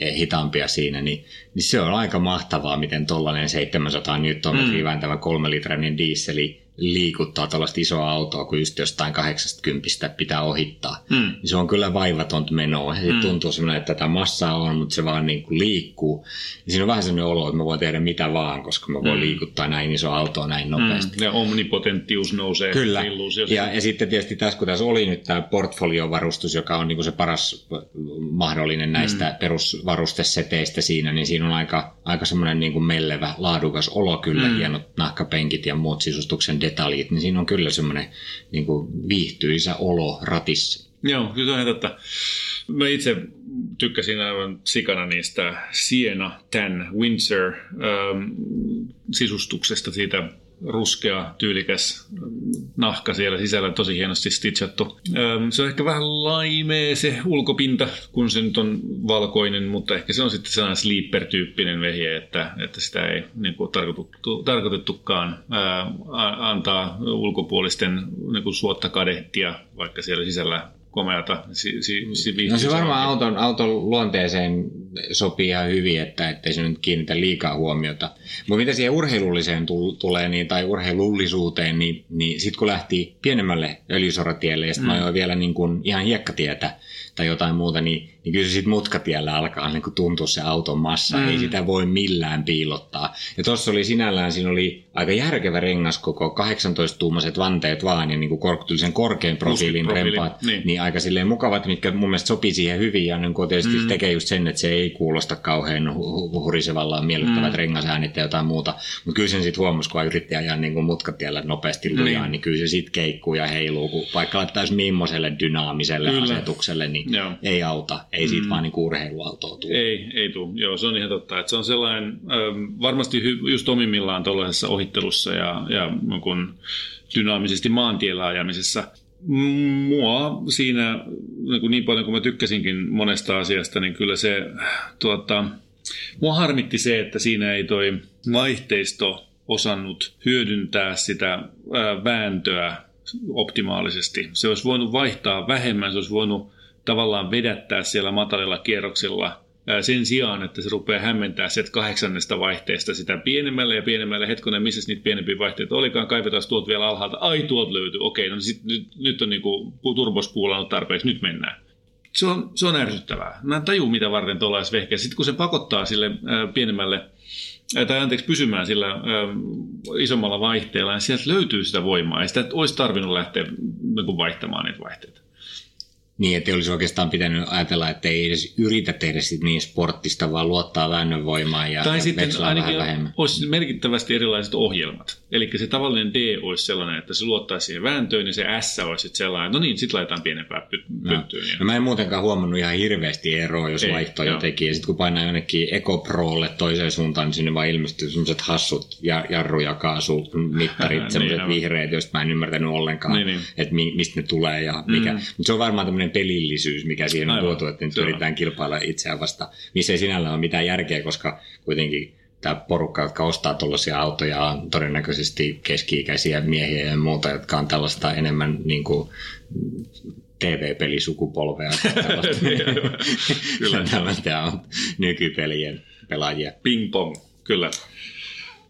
hitaampia siinä, niin, niin se on aika mahtavaa, miten tollainen 700 Nm mm. vääntävä kolmelitrainen dieseli liikuttaa tällaista isoa autoa, kun just jostain 80 pitää ohittaa. Mm. Niin se on kyllä vaivatonta menoa. Ja mm. tuntuu semmoinen, että tätä massaa on, mutta se vaan niin kuin liikkuu. Ja siinä on vähän semmoinen olo, että mä voin tehdä mitä vaan, koska mä voin mm. liikuttaa näin iso autoa näin nopeasti.
Mm. Ja omnipotenttius nousee.
Kyllä. Ja, ja sitten tietysti tässä, kun tässä oli nyt tämä portfoliovarustus, joka on niin kuin se paras mahdollinen näistä mm. perusvarusteseteistä siinä, niin siinä on aika, aika semmoinen niin kuin mellevä, laadukas olo kyllä, mm. hienot nahkapenkit ja muut sisustuksen detaljit, niin siinä on kyllä semmoinen niin kuin viihtyisä olo ratissa.
Joo, kyllä on totta. Mä itse tykkäsin aivan sikana niistä Siena Tan Windsor ähm, sisustuksesta, siitä ruskea, tyylikäs nahka siellä sisällä, tosi hienosti stitchattu. Se on ehkä vähän laimee se ulkopinta, kun se nyt on valkoinen, mutta ehkä se on sitten sellainen sleeper-tyyppinen vehje, että, että sitä ei niin kuin tarkoitettu, tarkoitettukaan ää, antaa ulkopuolisten niin kuin suotta kadehtia, vaikka siellä sisällä komeata. Si, si, si,
no se varmaan auton, auton luonteeseen sopii ihan hyvin, että ettei se nyt kiinnitä liikaa huomiota. Mutta mitä siihen urheilulliseen tulee, niin, tai urheilullisuuteen, niin, niin sitten kun lähti pienemmälle öljysoratielle ja sitten mm. mä vielä niin kuin ihan hiekkatietä tai jotain muuta, niin niin kyllä se sitten mutkatiellä alkaa niin kuin tuntua se auton massa. Mm. Ei sitä voi millään piilottaa. Ja tuossa oli sinällään, siinä oli aika järkevä rengas koko 18-tuumaiset vanteet vaan ja niin kuin korktullisen korkean profiilin rempaat. Niin. niin. aika silleen mukavat, mitkä mun mielestä sopii siihen hyvin ja niin tietysti mm. tekee just sen, että se ei kuulosta kauhean hurisevallaan miellyttävät mm. rengasäänet ja jotain muuta. Mutta kyllä sen sitten huomasi, kun yritti ajaa niin kuin mutkatiellä nopeasti lujaa, niin. niin kyllä se sitten keikkuu ja heiluu, kun vaikka laittaisi millaiselle dynaamiselle kyllä. asetukselle, niin Joo. ei auta ei siitä mm. vaan niin urheiluautoa tule.
Ei, ei tule. Joo, se on ihan totta. Että se on sellainen, ähm, varmasti hy, just omimmillaan tuollaisessa ohittelussa ja, ja kun dynaamisesti maantiellä ajamisessa. Mua siinä, niin, kuin niin paljon kuin mä tykkäsinkin monesta asiasta, niin kyllä se, tuota, mua harmitti se, että siinä ei toi vaihteisto osannut hyödyntää sitä ää, vääntöä optimaalisesti. Se olisi voinut vaihtaa vähemmän, se olisi voinut tavallaan vedättää siellä matalilla kierroksilla sen sijaan, että se rupeaa hämmentää sieltä kahdeksannesta vaihteesta sitä pienemmälle ja pienemmälle hetkonen, missä niitä pienempiä vaihteita olikaan, kaivetaan tuolta vielä alhaalta, ai tuolta löytyy, okei, no sit, nyt, nyt on niinku turbospuulannut tarpeeksi, nyt mennään. Se on, se on ärsyttävää. Mä en taju, mitä varten tuollaisessa vehkeessä. Sitten kun se pakottaa sille äh, pienemmälle, äh, tai anteeksi, pysymään sillä äh, isommalla vaihteella, niin sieltä löytyy sitä voimaa. Ja sitä olisi tarvinnut lähteä niin vaihtamaan niitä vaihteita.
Niin, että olisi oikeastaan pitänyt ajatella, että ei edes yritä tehdä sit niin sporttista, vaan luottaa väännön voimaan ja,
tai
ja
sitten ainakin vähemmän. olisi merkittävästi erilaiset ohjelmat. Eli se tavallinen D olisi sellainen, että se luottaa siihen vääntöön ja se S olisi sitten sellainen, no niin, sitten laitetaan pienempää py- no. pönttyyn.
No, mä en muutenkaan huomannut ihan hirveästi eroa, jos ei, vaihtoa jotenkin. Ja sitten kun painaa jonnekin Eco Prolle toiseen suuntaan, niin sinne vaan ilmestyy semmoiset hassut ja jarru- ja kaasumittarit, niin, semmoiset vihreät, joista mä en ymmärtänyt ollenkaan, niin, niin. että mi- mistä ne tulee ja mikä. Mm. Mutta se on varmaan tämmöinen pelillisyys, mikä siihen on Aivan. tuotu, että nyt yritetään kilpailla itseään vasta, missä ei sinällä ole mitään järkeä, koska kuitenkin tämä porukka, jotka ostaa tuollaisia autoja, on todennäköisesti keski-ikäisiä miehiä ja muuta, jotka on tällaista enemmän niin kuin, TV-pelisukupolvea. kyllä. Tämä on nykypelien pelaajia.
Ping pong, kyllä.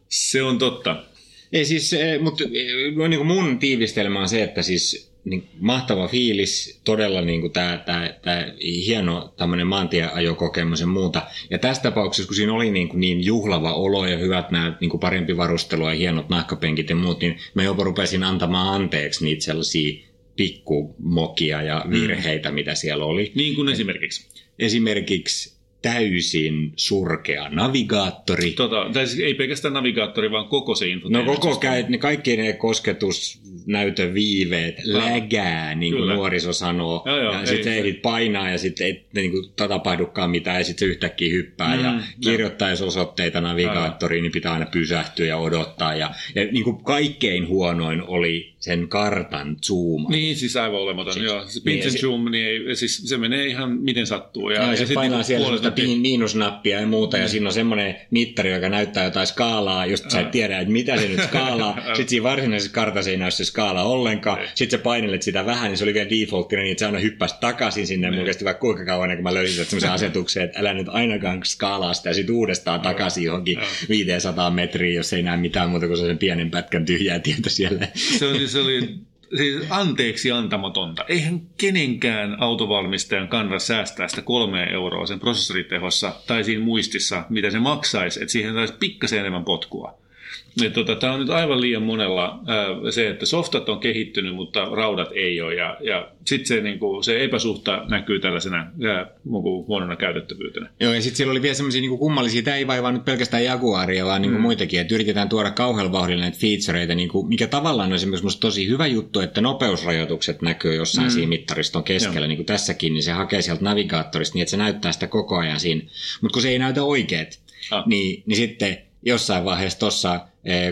Se on totta.
Ei siis, eh, mutta eh, no niin mun tiivistelmä on se, että siis niin mahtava fiilis, todella niin kuin tämä, tämä, tämä hieno tämmöinen maantieajokokemus ja muuta. Ja tässä tapauksessa, kun siinä oli niin, kuin niin juhlava olo ja hyvät nämä niin kuin parempi varustelu ja hienot nahkapenkit ja muut, niin mä jopa rupesin antamaan anteeksi niitä sellaisia pikkumokia ja virheitä, mm. mitä siellä oli.
Niin kuin esimerkiksi?
Esimerkiksi täysin surkea navigaattori.
Tota, tai siis ei pelkästään navigaattori, vaan koko se info.
No koko käy, ne kaikki ne kosketusnäytöviiveet no. lägää, niin kuin Kyllä. nuoriso sanoo. Joo, joo, ja sitten ehdit painaa ja sitten ei niin kuin, tapahdukaan mitään ja sitten se yhtäkkiä hyppää. Mm, ja kirjoittaisi osoitteita navigaattoriin, niin pitää aina pysähtyä ja odottaa. Ja, ja niin kuin kaikkein huonoin oli sen kartan zoom.
Niin, siis aivan olematon. Siis, joo. Se pinch niin, zoom, niin ei, siis se menee ihan miten sattuu. Ja,
ja, ja se painaa niin siellä sitä pin, miinusnappia ja muuta, mm. ja siinä on semmoinen mittari, joka näyttää jotain skaalaa, just sä et tiedä, että mitä se nyt skaalaa. Sitten siinä varsinaisessa kartassa ei näy se skaala ollenkaan. Sitten sä painelet sitä vähän, niin se oli vielä defaulttina niin, että se aina hyppäsi takaisin sinne. Mulla kesti vaikka kuinka kauan, kun mä löysin semmoisen asetuksen, että älä nyt ainakaan skaalaa sitä sitten uudestaan takaisin johonkin 500 metriä, jos ei näe mitään muuta kuin sen pienen pätkän tyhjää tietä siellä.
Se oli, se oli siis anteeksi antamatonta. Eihän kenenkään autovalmistajan kannata säästää sitä kolme euroa sen prosessoritehossa tai siinä muistissa, mitä se maksaisi, että siihen saisi pikkasen enemmän potkua. Tota, Tämä on nyt aivan liian monella ää, se, että softat on kehittynyt, mutta raudat ei ole. Ja, ja sitten se, niinku, se epäsuhta näkyy tällaisena ää, huonona käytettävyytenä.
Joo, ja sitten siellä oli vielä semmoisia niinku kummallisia, tämä ei vaivaa nyt pelkästään Jaguaria, vaan niinku mm. muitakin, että yritetään tuoda kauhealla vauhdilla näitä featureita, niinku, mikä tavallaan on esimerkiksi tosi hyvä juttu, että nopeusrajoitukset näkyy jossain mm. siinä mittariston keskellä, niin kuin tässäkin, niin se hakee sieltä navigaattorista niin, että se näyttää sitä koko ajan siinä. Mutta kun se ei näytä oikeet, ah. niin, niin sitten jossain vaiheessa tuossa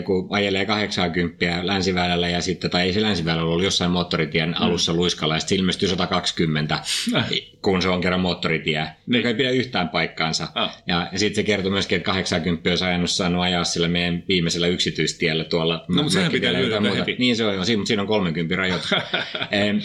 kun ajelee 80 länsiväylällä ja sitten, tai ei se länsiväylällä ollut jossain moottoritien mm. alussa luiskalla ja sitten ilmestyy 120, äh. kun se on kerran moottoritie, niin. joka ei pidä yhtään paikkaansa. Ah. Ja, ja sitten se kertoo myöskin, että 80 olisi ajanut saanut ajaa sillä meidän viimeisellä yksityistiellä tuolla.
No, mutta sehän pitää muuta.
Heti. Niin se on, mutta siinä on 30 rajoitus. niin,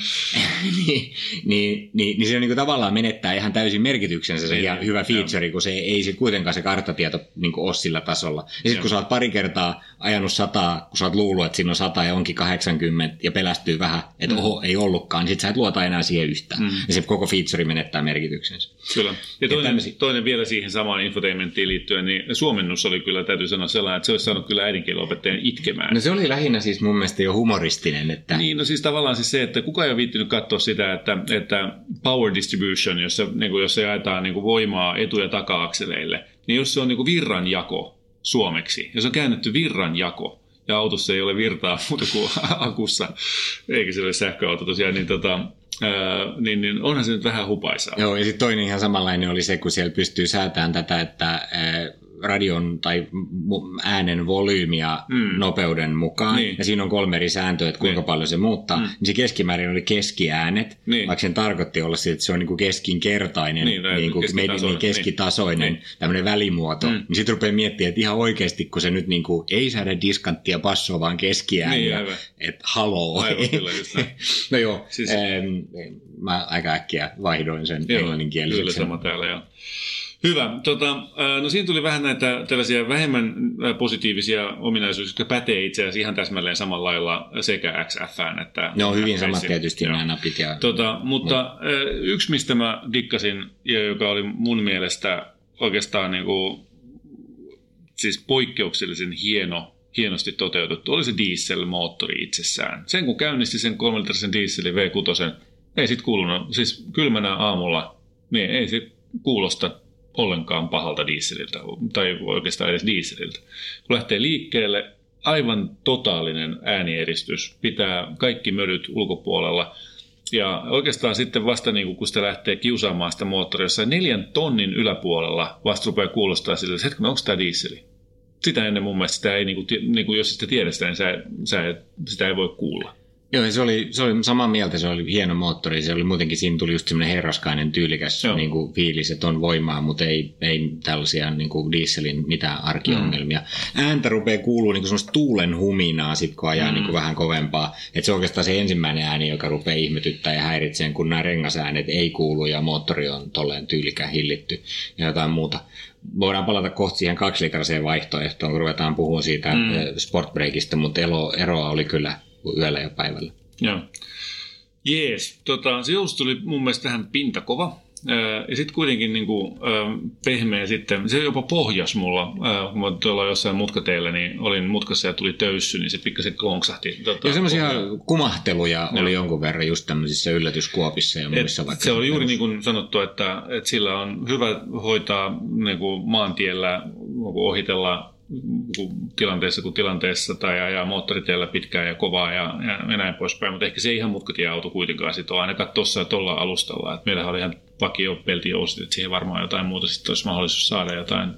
niin, niin, niin, se on niin kuin tavallaan menettää ihan täysin merkityksensä se niin, hyvä feature, kun se ei se kuitenkaan se karttatieto niin kuin ole sillä tasolla. Ja sitten kun sä oot pari kertaa ajanut sataa, kun sä oot luullut, että siinä on sata ja onkin 80 ja pelästyy vähän, että mm. oho, ei ollutkaan, niin sit sä et luota enää siihen yhtään. Mm. Ja se koko feature menettää merkityksensä.
Kyllä. Ja toinen, toinen vielä siihen samaan infotainmenttiin liittyen, niin suomennus oli kyllä, täytyy sanoa sellainen, että se olisi saanut kyllä äidinkielenopettajan itkemään.
No se oli lähinnä siis mun mielestä jo humoristinen. Että...
Niin, no siis tavallaan siis se, että kukaan ei ole viittinyt katsoa sitä, että, että power distribution, jossa, niin kuin, jossa jaetaan niin kuin voimaa etu- ja taka-akseleille, niin jos se on niin kuin virranjako, suomeksi. Ja se on käännetty virranjako. Ja autossa ei ole virtaa muuta kuin akussa, eikä se ole sähköauto tosiaan, niin tota, Öö, niin, niin onhan se nyt vähän hupaisaa.
Joo, ja sitten toinen ihan samanlainen oli se, kun siellä pystyy säätämään tätä, että radion tai äänen volyymiä mm. nopeuden mukaan. Niin. Ja siinä on kolme eri sääntöä, että kuinka niin. paljon se muuttaa. Mm. Niin se keskimäärin oli keskiäänet, niin. vaikka sen tarkoitti olla se, että se on niin kuin keskinkertainen, niin, niin kuin keskitasoinen, niin keskitasoinen niin. tämmöinen välimuoto. Mm. Niin sitten rupeaa miettimään, että ihan oikeasti, kun se nyt niin kuin ei saada diskanttia passoa, vaan keskiääniä, niin, että haloo.
Aivan, kyllä,
no joo, siis... ähm, mä aika äkkiä vaihdoin sen englanninkieliseksi.
Kyllä sama täällä, joo. Hyvä. Tota, no siinä tuli vähän näitä tällaisia vähemmän positiivisia ominaisuuksia, jotka pätee itse asiassa ihan täsmälleen samalla lailla sekä XFään että...
Ne on hyvin samat tietysti nämä napit. Ja...
Tota, mutta no. yksi, mistä mä dikkasin, ja joka oli mun mielestä oikeastaan niin kuin, siis poikkeuksellisen hieno hienosti toteutettu, oli se dieselmoottori itsessään. Sen kun käynnisti sen kolmelitrisen dieselin V6, ei sit kuulunut, siis kylmänä aamulla, niin ei se kuulosta ollenkaan pahalta dieseliltä, tai oikeastaan edes dieseliltä. Kun lähtee liikkeelle, aivan totaalinen äänieeristys, pitää kaikki mölyt ulkopuolella, ja oikeastaan sitten vasta niin kun sitä lähtee kiusaamaan sitä moottoria, jossain neljän tonnin yläpuolella vasta rupeaa kuulostaa sille, että hetkinen, onko tämä dieseli? Sitä ennen mun mielestä sitä ei, niin kuin, niin kuin jos sitä tiedä sitä, niin sä, sä, sitä ei voi kuulla.
Joo, se oli, se oli samaa mieltä, se oli hieno moottori, se oli muutenkin, siinä tuli just semmoinen herraskainen tyylikäs niin kuin, fiilis, että on voimaa, mutta ei, ei tällaisia niin kuin dieselin mitään arkiongelmia. Mm. Ääntä rupeaa kuuluu niin kuin semmoista tuulen huminaa, sit kun ajaa mm. niin kuin vähän kovempaa. Että se on oikeastaan se ensimmäinen ääni, joka rupeaa ihmetyttää ja häiritsee, kun nämä rengasäänet ei kuulu ja moottori on tolleen tyylikään hillitty ja jotain muuta voidaan palata kohta siihen kaksilitraseen vaihtoehtoon, kun ruvetaan puhumaan siitä mm. sportbreakista, mutta ero, eroa oli kyllä yöllä ja päivällä.
Joo. Jees, tota, sijoitus tuli mun mielestä tähän pintakova. Ja sitten kuitenkin niin kuin, pehmeä sitten, se jopa pohjas mulla, kun mä tuolla jossain mutkateillä, niin olin mutkassa ja tuli töyssy, niin se pikkasen klonksahti.
Tota, ja semmoisia kumahteluja oli jonkun verran just tämmöisissä yllätyskuopissa ja muissa
Et, vaikka. Se oli juuri niin kuin sanottu, että, että sillä on hyvä hoitaa niin kuin maantiellä, ohitella tilanteessa kuin tilanteessa tai ajaa moottoritiellä pitkään ja kovaa ja, ja, näin poispäin, mutta ehkä se ei ihan mutkatieauto kuitenkaan sitten ole ainakaan tuossa ja tuolla alustalla. Et meillähän oli ihan vakio peltijousit, että siihen varmaan jotain muuta sitten olisi mahdollisuus saada jotain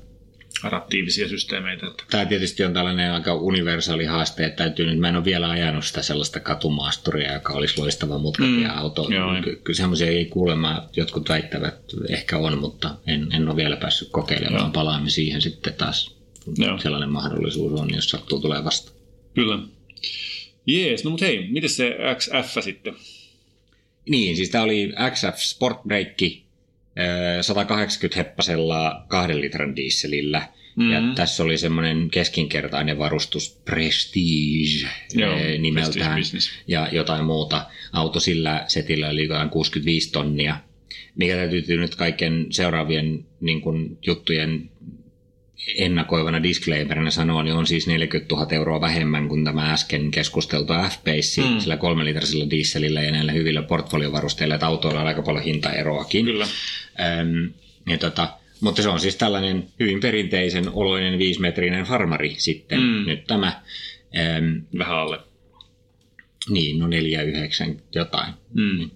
adaptiivisia systeemeitä.
Tämä tietysti on tällainen aika universaali haaste, että täytyy nyt, mä en ole vielä ajanut sitä sellaista katumaasturia, joka olisi loistava mutkatieauto. Mm, Kyllä semmoisia ei kuulemma, jotkut väittävät ehkä on, mutta en, en ole vielä päässyt kokeilemaan, Joo. palaamme siihen sitten taas Joo. sellainen mahdollisuus on, jos sattuu tulee vasta.
Kyllä. Jees, no mut hei, miten se XF sitten?
Niin, siis tämä oli XF Sport Break 180 heppasella kahden litran dieselillä. Mm-hmm. Ja tässä oli semmoinen keskinkertainen varustus Prestige
Joo,
eh, nimeltään
Prestige
ja jotain muuta. Auto sillä setillä oli jotain 65 tonnia, mikä täytyy nyt kaiken seuraavien niin kuin, juttujen ennakoivana disclaimerina sanoa, niin on siis 40 000 euroa vähemmän kuin tämä äsken keskusteltu F-Pace mm. sillä kolmelitrasilla dieselillä ja näillä hyvillä portfoliovarusteilla, että autoilla on aika paljon hintaeroakin.
Kyllä.
Öm, ja tota, mutta se on siis tällainen hyvin perinteisen oloinen viisimetrinen farmari sitten.
Mm.
Nyt tämä, öm,
Vähän alle.
niin, no 4,9 jotain.
Mm.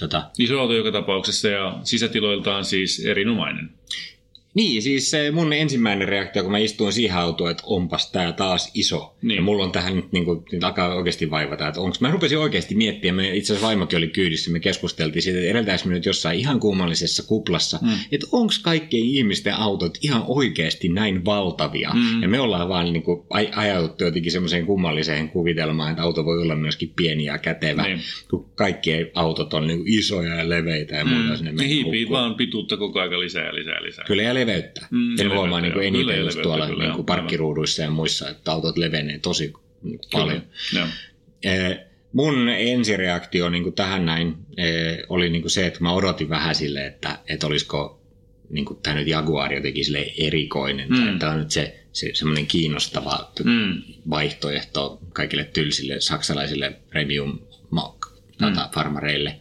Tota,
Iso auto joka tapauksessa ja sisätiloiltaan siis erinomainen.
Niin, siis se mun ensimmäinen reaktio, kun mä istuin siihen autoon, että onpas tää taas iso.
Niin.
Ja mulla on tähän nyt, niin kuin, nyt alkaa oikeasti vaivata, että onks, mä rupesin oikeasti miettimään, me, itse asiassa vaimokin oli kyydissä, me keskusteltiin siitä, että edeltäis me nyt jossain ihan kummallisessa kuplassa, mm. että onks kaikkien ihmisten autot ihan oikeasti näin valtavia. Mm. Ja me ollaan vaan niin kuin, aj- ajauduttu jotenkin semmoiseen kummalliseen kuvitelmaan, että auto voi olla myöskin pieni ja kätevä,
Niin.
kun kaikki autot on niin kuin isoja ja leveitä ja muuta. sinne
Ne
menee
hiipii vaan pituutta koko ajan lisää ja lisää lisää.
Kyllä leveyttä.
Mm,
Mm,
ja
huomaa niin kuin.
Kyllä,
eniten
ja
just tuolla
kyllä,
niin kuin parkkiruuduissa ja muissa, että autot levenee tosi paljon.
Joo.
Eh, Mun ensireaktio niin kuin tähän näin eh, oli niin kuin se, että mä odotin vähän sille, että, että olisiko niin kuin tämä nyt Jaguar jotenkin sille erikoinen.
Mm.
Mm. Tämä on nyt se, se semmoinen kiinnostava
Mm.
vaihtoehto kaikille tylsille saksalaisille premium mock, tota, farmareille.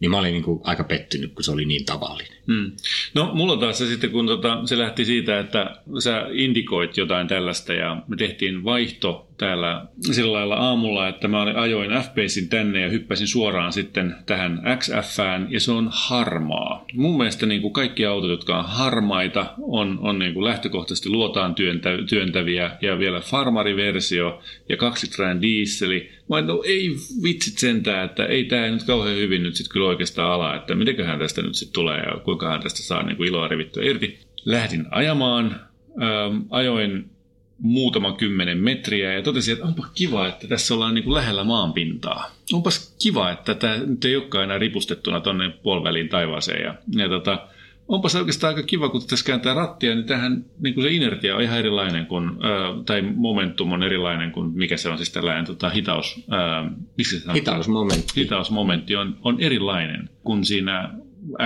Niin mä olin niin kuin aika pettynyt, kun se oli niin tavallinen.
Mm. No mulla taas se sitten, kun tota, se lähti siitä, että sä indikoit jotain tällaista ja me tehtiin vaihto täällä sillä lailla aamulla, että mä ajoin F-Pacein tänne ja hyppäsin suoraan sitten tähän XFään ja se on harmaa. Mun mielestä niin kuin kaikki autot, jotka on harmaita, on, on niin kuin lähtökohtaisesti luotaan työntä, työntäviä ja vielä farmariversio ja kaksitrainen diisseli. Mä no ei vitsit sentään, että ei tämä nyt kauhean hyvin nyt sitten kyllä oikeastaan ala, että mitenköhän tästä nyt sitten tulee ja kuinkahan tästä saa niin kuin iloa revittyä irti. Lähdin ajamaan, ähm, ajoin muutama kymmenen metriä ja totesin, että onpa kiva, että tässä ollaan niin kuin lähellä maanpintaa. Onpas kiva, että tämä nyt ei olekaan enää ripustettuna tuonne puoliväliin taivaaseen. Ja, ja tota, onpas oikeastaan aika kiva, kun tässä kääntää rattia, niin tähän niin kuin se inertia on ihan erilainen kuin, ää, tai momentum on erilainen kuin, mikä se on siis tällainen tota, hitaus, ää, miksi se sanotaan?
Hitausmomentti.
hitausmomentti on, on erilainen kuin siinä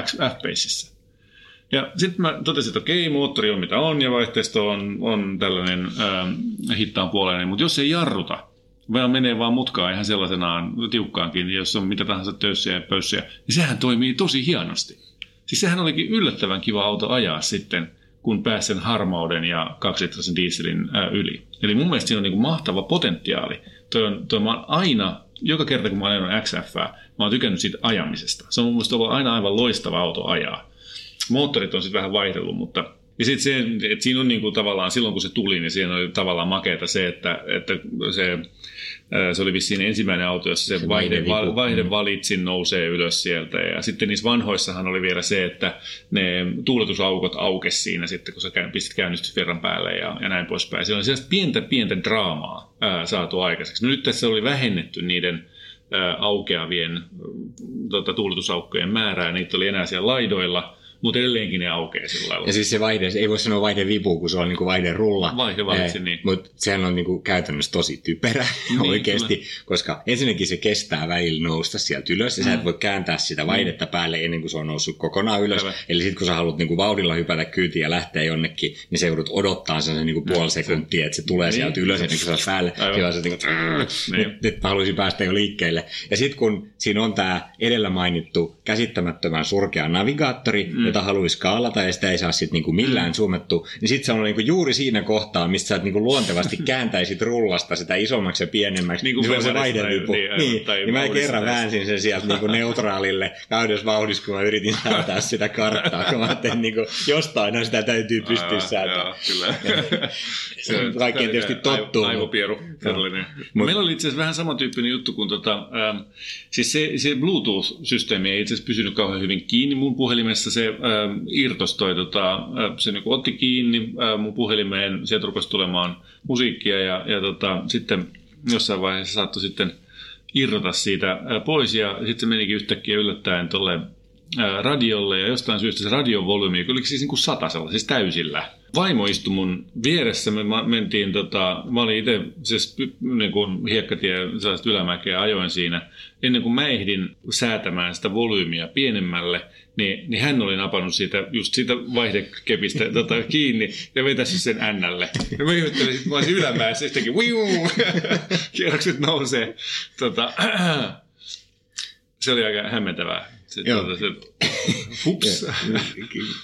X- F-Paceissa. Ja sitten mä totesin, että okei, moottori on mitä on ja vaihteisto on, on tällainen ähm, hittaan puoleinen, mutta jos ei jarruta, vaan menee vaan mutkaan ihan sellaisenaan tiukkaankin, jos on mitä tahansa töyssiä ja pössiä, niin sehän toimii tosi hienosti. Siis sehän olikin yllättävän kiva auto ajaa sitten, kun pääsi sen harmauden ja kaksilitrasen dieselin ää, yli. Eli mun mielestä siinä on niin kuin mahtava potentiaali. Toi on, toi mä oon aina, joka kerta kun mä ajan XF, mä oon tykännyt siitä ajamisesta. Se on mun mielestä ollut aina aivan loistava auto ajaa. Moottorit on sitten vähän vaihdellut, mutta ja sitten se, että siinä on niinku tavallaan, silloin kun se tuli, niin siinä oli tavallaan makeata se, että, että se, se oli vissiin ensimmäinen auto, jossa se,
Se
vaihde,
vaihdevipu.
va, vaihdevalitsin nousee ylös sieltä. Ja sitten niissä vanhoissahan oli vielä se, että ne tuuletusaukot aukesi siinä sitten, kun sä pistit käynnistysvirran päälle ja, ja näin poispäin. Siellä oli sellaista pientä, pientä draamaa ää, saatu aikaiseksi. No nyt tässä oli vähennetty niiden ää, aukeavien tota, tuuletusaukkojen määrää. Niitä oli enää siellä laidoilla, mutta edelleenkin ne aukeaa sillä lailla.
Ja siis se vaihde, ei voi sanoa vaihdevipu, kun se on niinku vaihderulla.
Vaihdevalitsi, niin.
Mutta sehän on niinku käytännössä tosi typerä
Niin,
oikeasti, koska ensinnäkin se kestää välillä nousta sieltä ylös, ja mm. sä et voi kääntää sitä vaihdetta päälle ennen kuin se on noussut kokonaan ylös.
Aivan.
Eli sitten kun sä haluat niinku vauhdilla hypätä kyytiin ja lähteä jonnekin, niin se joudut odottaa sen niinku puoli sekuntia, että se tulee
Niin.
sieltä ylös ennen kuin se on päälle.
Aivan.
Se niinku,
Niin.
nyt, nyt mä haluaisin päästä jo liikkeelle. Ja sitten kun siinä on tämä edellä mainittu käsittämättömän surkea navigaattori, mm. Jota haluaisi skaalata ja sitä ei saa sitten niinku millään mm. suomettu, niin sitten se on niinku juuri siinä kohtaa, mistä sä niinku luontevasti kääntäisit rullasta sitä isommaksi ja pienemmäksi.
Niin kuin
se on se vaihdevipu.
niin,
Niin,
tai
niin mä kerran väänsin sen sieltä niinku neutraalille vauhdissa, kun mä yritin säätää sitä karttaa, kun mä ajattelin, niinku, jostain sitä täytyy pystyä säätämään.
kyllä.
Kaikkeen tietysti tottuu,
Aivo, aivopieru. Meillä oli itse asiassa vähän samantyyppinen juttu kuin tota, ähm, siis se, se Bluetooth-systeemi ei itse asiassa pysynyt kauhean hyvin kiinni mun puhelimessa. Se irtos toi, tota, se niin otti kiinni mun puhelimeen, sieltä rupesi tulemaan musiikkia ja, ja tota, sitten jossain vaiheessa saattoi sitten irrota siitä pois ja sitten se menikin yhtäkkiä yllättäen tuolle radiolle ja jostain syystä se radion volyymi, oliko siis niin kuin satasella, siis täysillä. Vaimo istui mun vieressä, me mentiin, tota, mä olin itse siis niin kuin hiekkatie ylämäkeä ajoin siinä. Ennen kuin mä ehdin säätämään sitä volyymiä pienemmälle, niin, niin hän oli napannut siitä, just siitä vaihdekepistä tota, kiinni ja vetäisi sen ännälle. Ja mä ihmettelin, että mä olisin ylämäessä yhtäkkiä, kierrokset nousee. Tota, se oli aika hämmentävää. Se, tuota, se, hups.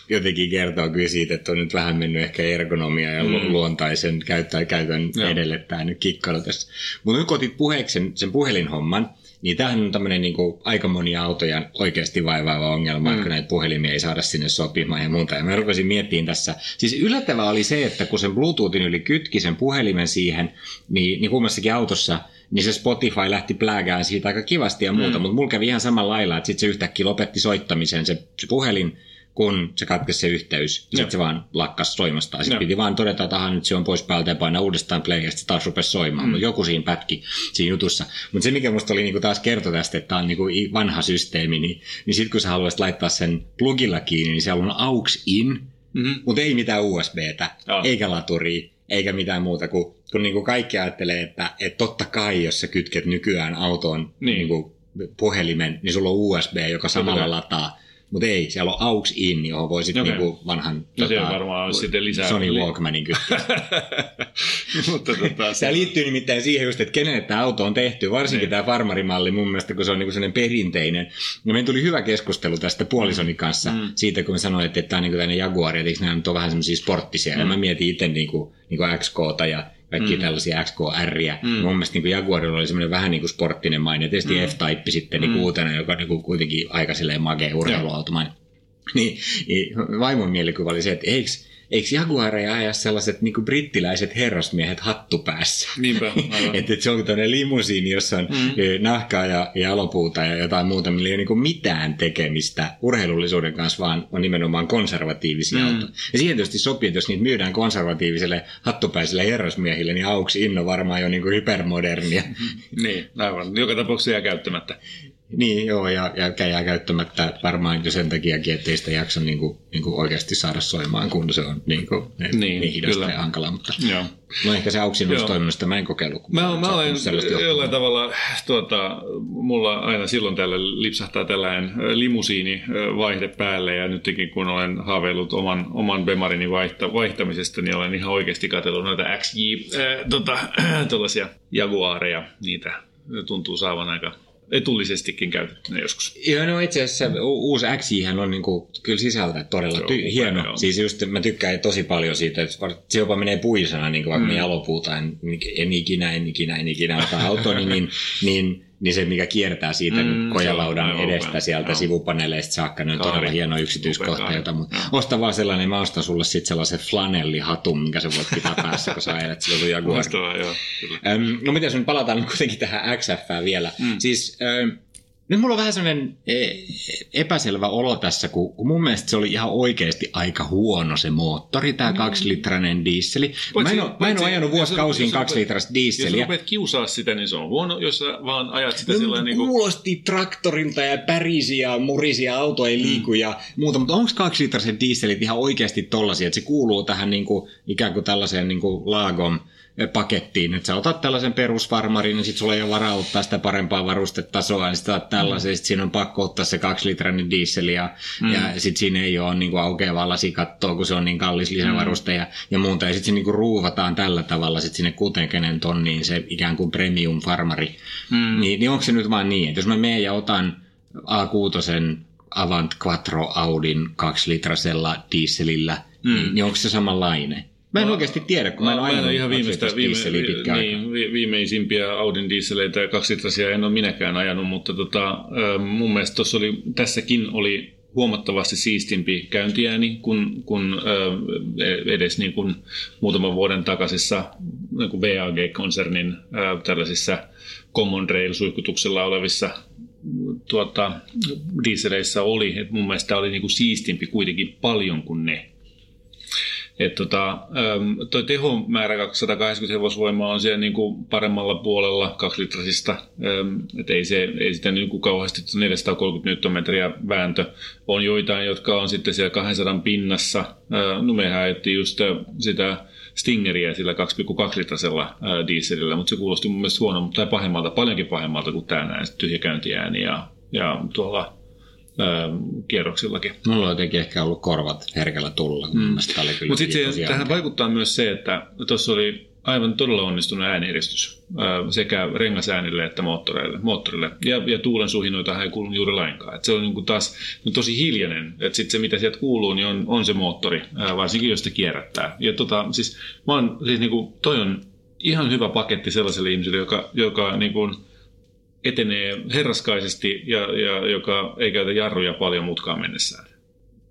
Jotenkin kertoo kyllä siitä, että on nyt vähän mennyt ehkä ergonomia ja mm. luontaisen käyttää, käytön Joo. edelle tämä nyt kikkailu tässä. Mutta nyt kun otit puheeksi sen, sen puhelinhomman, niin tämähän on tämmöinen niin kuin, aika moni autoja oikeasti vaivaava ongelma, mm. kun näitä puhelimia ei saada sinne sopimaan ja muuta. Ja mä rupesin miettimään tässä. Siis yllättävää oli se, että kun sen Bluetoothin yli kytki sen puhelimen siihen, niin, niin kummassakin autossa – niin se Spotify lähti pläägään siitä aika kivasti ja muuta, mm. mutta mulla kävi ihan samalla lailla, että sitten se yhtäkkiä lopetti soittamisen se, se puhelin, kun se katkesi se yhteys. Sitten se vaan lakkas soimasta. Sitten piti vaan todeta, että nyt se on pois päältä ja painaa uudestaan play ja sitten taas rupesi soimaan. Mm. Mutta joku siinä pätki siinä jutussa. Mutta se, mikä musta oli niinku taas kerto tästä, että tämä on niinku vanha systeemi, niin, niin sitten kun sä haluaisit laittaa sen plugilla kiinni, niin siellä on aux in, mm-hmm. mutta ei mitään USBtä, oh. eikä laturia, eikä mitään muuta kuin kun niin kuin kaikki ajattelee, että, että totta kai, jos sä kytket nykyään autoon niin. Niin kuin puhelimen, niin sulla on USB, joka samalla lataa. Mutta ei, siellä on AUX in, johon voi sitten okay. niinku vanhan
no, tota, varmaan sitten lisää
Sony Walkmanin. Mutta tota, se liittyy nimittäin siihen just, että kenelle tämä auto on tehty, varsinkin niin. tämä farmarimalli mun mielestä, kun se on niinku sellainen perinteinen. Ja meillä tuli hyvä keskustelu tästä puolisoni kanssa mm. siitä, kun me sanoin, että tämä on niinku tämmöinen Jaguar, ja nämä on vähän semmoisia sporttisia. Mm. Ja mä mietin itse niinku, niinku XKta ja kaikki mm. tällaisia XKR. Mm. Mun mielestä niin Jaguarilla oli semmoinen vähän niin kuin sporttinen maine. Ja tietysti mm. F-Type sitten niin mm. uutena, joka niin kuin kuitenkin aika silleen magea urheiluautomainen. Niin, niin vaimon mielikuva oli se, että eikö, eikö Jaguareja aja sellaiset niin brittiläiset herrasmiehet hattupäässä?
Niinpä,
että et se on tämmöinen limusiini, jossa on mm. Nahkaa ja jalopuuta ja jotain muuta, millä ei ole niin mitään tekemistä urheilullisuuden kanssa, vaan on nimenomaan konservatiivisia mm. autoja. Ja siihen tietysti sopii, että jos niitä myydään konservatiiviselle hattupäiselle herrasmiehille, niin auksi inno varmaan jo niin hypermodernia.
niin, aivan. Joka tapauksessa jää käyttämättä.
Niin, joo, ja, ja jää käyttämättä varmaan jo sen takiakin, ettei sitä jaksa niin kuin, niin kuin oikeasti saada soimaan, kun se on niin, kuin, niin, niin, niin hidasta kyllä. ja hankala. Mutta joo. no ehkä se auksinnustoiminnasta mä en kokeillut.
Mä, mä olen jollain tavalla, tuota, mulla aina silloin tällä lipsahtaa tällainen limusiini vaihde päälle, ja nytkin kun olen haaveillut oman, oman Bemarini vaihta, vaihtamisesta, niin olen ihan oikeasti katsellut noita XJ, äh, tota, tuollaisia Jaguareja, niitä tuntuu saavan aika etullisestikin käytettynä joskus.
Joo, no itse asiassa uusi XJ on niinku, kyllä sisältä todella ty- hieno. Joo. Siis just mä tykkään tosi paljon siitä, että se jopa menee puisena, niin kuin vaikka mm. me jalopuuta, en, en ikinä, en ikinä, en ikinä ota autoa, niin, niin, niin niin se, mikä kiertää siitä mm, kojalaudan on, edestä upea. sieltä no. sivupaneeleista saakka, ne on todella hieno yksityiskohta. Jota, mutta osta vaan sellainen, mä ostan sulle sitten sellaisen flanellihatun, minkä sä voit pitää päässä, kun sä ajelet sillä sun Jaguar.
joo, kyllä.
no miten jos nyt palataan kuitenkin tähän XF vielä. Mm. Siis nyt mulla on vähän sellainen e, epäselvä olo tässä, kun, kun mun mielestä se oli ihan oikeasti aika huono se moottori, tämä mm. kaksilitrainen diisseli. Mä en, ole, mä en ole ajanut vuosikausiin kaksilitrasta diisseliä.
Jos rupeat kiusaa sitä, niin se on huono, jos sä vaan ajat sitä no, sillä
niin kuin... Kuulosti traktorilta ja pärisi ja murisi ja auto ei liiku mm. ja muuta, mutta onko kaksilitraiset diisselit ihan oikeasti tollasia, että se kuuluu tähän niin kuin, ikään kuin tällaiseen niin kuin laagom pakettiin. Että sä otat tällaisen perusfarmarin, niin sitten sulla ei ole varaa ottaa sitä parempaa varustetasoa, niin sitten tällaisen, mm. sit siinä on pakko ottaa se kaksi litrainen diesel, ja, mm. ja sitten siinä ei ole niin kuin aukeavaa lasikattoa, kun se on niin kallis lisävaruste mm. ja, ja muuta. Ja sitten se niin kuin ruuvataan tällä tavalla sit sinne 60 tonniin se ikään kuin premium farmari. Mm. Niin, niin onko se nyt vaan niin, että jos mä menen ja otan A6 Avant Quattro Audin kaksilitrasella dieselillä, mm. niin, niin onko se samanlainen? Mä en oikeasti tiedä, kun mä en aina
ihan viimeistä, viime, niin, viimeisimpiä Audin dieseleitä ja kaksitrasia en ole minäkään ajanut, mutta tota, mun mielestä oli, tässäkin oli huomattavasti siistimpi käyntiääni kuin, kuin edes niin kuin muutaman vuoden takaisissa niin kuin VAG-konsernin tällaisissa Common Rail-suihkutuksella olevissa tuota, dieseleissä oli. Et mun mielestä oli niin kuin siistimpi kuitenkin paljon kuin ne. Et tota, toi tehomäärä 280 hevosvoimaa on siellä niin kuin paremmalla puolella kaksilitrasista. Et ei, se, ei sitä niin kuin kauheasti 430 Nm vääntö. On joitain, jotka on sitten siellä 200 pinnassa. No mehän ajettiin just sitä Stingeriä sillä 2,2 litrasella dieselillä, mutta se kuulosti mun mielestä huono, tai pahemmalta, paljonkin pahemmalta kuin tämä näin tyhjäkäyntiääni ja, ja tuolla kierroksillakin.
Mulla on jotenkin ehkä ollut korvat herkällä tulla. Mm.
Mutta sitten tähän vaikuttaa myös se, että tuossa oli aivan todella onnistunut äänieristys sekä rengasäänille että moottoreille. moottorille. Ja, ja tuulen suhinoita ei kuulu juuri lainkaan. Et se on niin taas niin tosi hiljainen. Että sitten se, mitä sieltä kuuluu, niin on, on se moottori, varsinkin jos se kierrättää. Ja tota, siis, mä oon, siis niin kuin, toi on ihan hyvä paketti sellaiselle ihmiselle, joka, joka niin kuin, etenee herraskaisesti ja, ja joka ei käytä jarruja paljon mutkaan mennessään.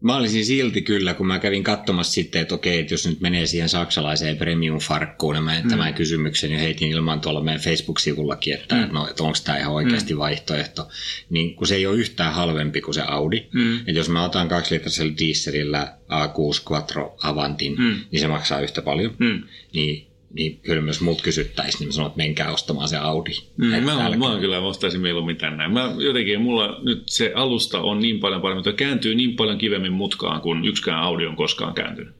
Mä olisin silti kyllä, kun mä kävin katsomassa sitten, että okei, että jos nyt menee siihen saksalaiseen premium-farkkuun, niin mä mm. tämän kysymyksen jo heitin ilman tuolla meidän Facebook-sivullakin, että, mm. no, että onko tämä ihan oikeasti mm. vaihtoehto, niin kun se ei ole yhtään halvempi kuin se Audi, mm. että jos mä otan kaksilitrasella dieselillä A6 Quattro Avantin, mm. niin se maksaa yhtä paljon, mm. niin niin kyllä myös muut kysyttäisiin, niin mä sanon, että menkää ostamaan se Audi.
Mm, mä, älkää... mä kyllä ostaisin mieluummin tänään. Mä jotenkin, mulla nyt se alusta on niin paljon paremmin, että kääntyy niin paljon kivemmin mutkaan kuin yksikään Audi on koskaan kääntynyt.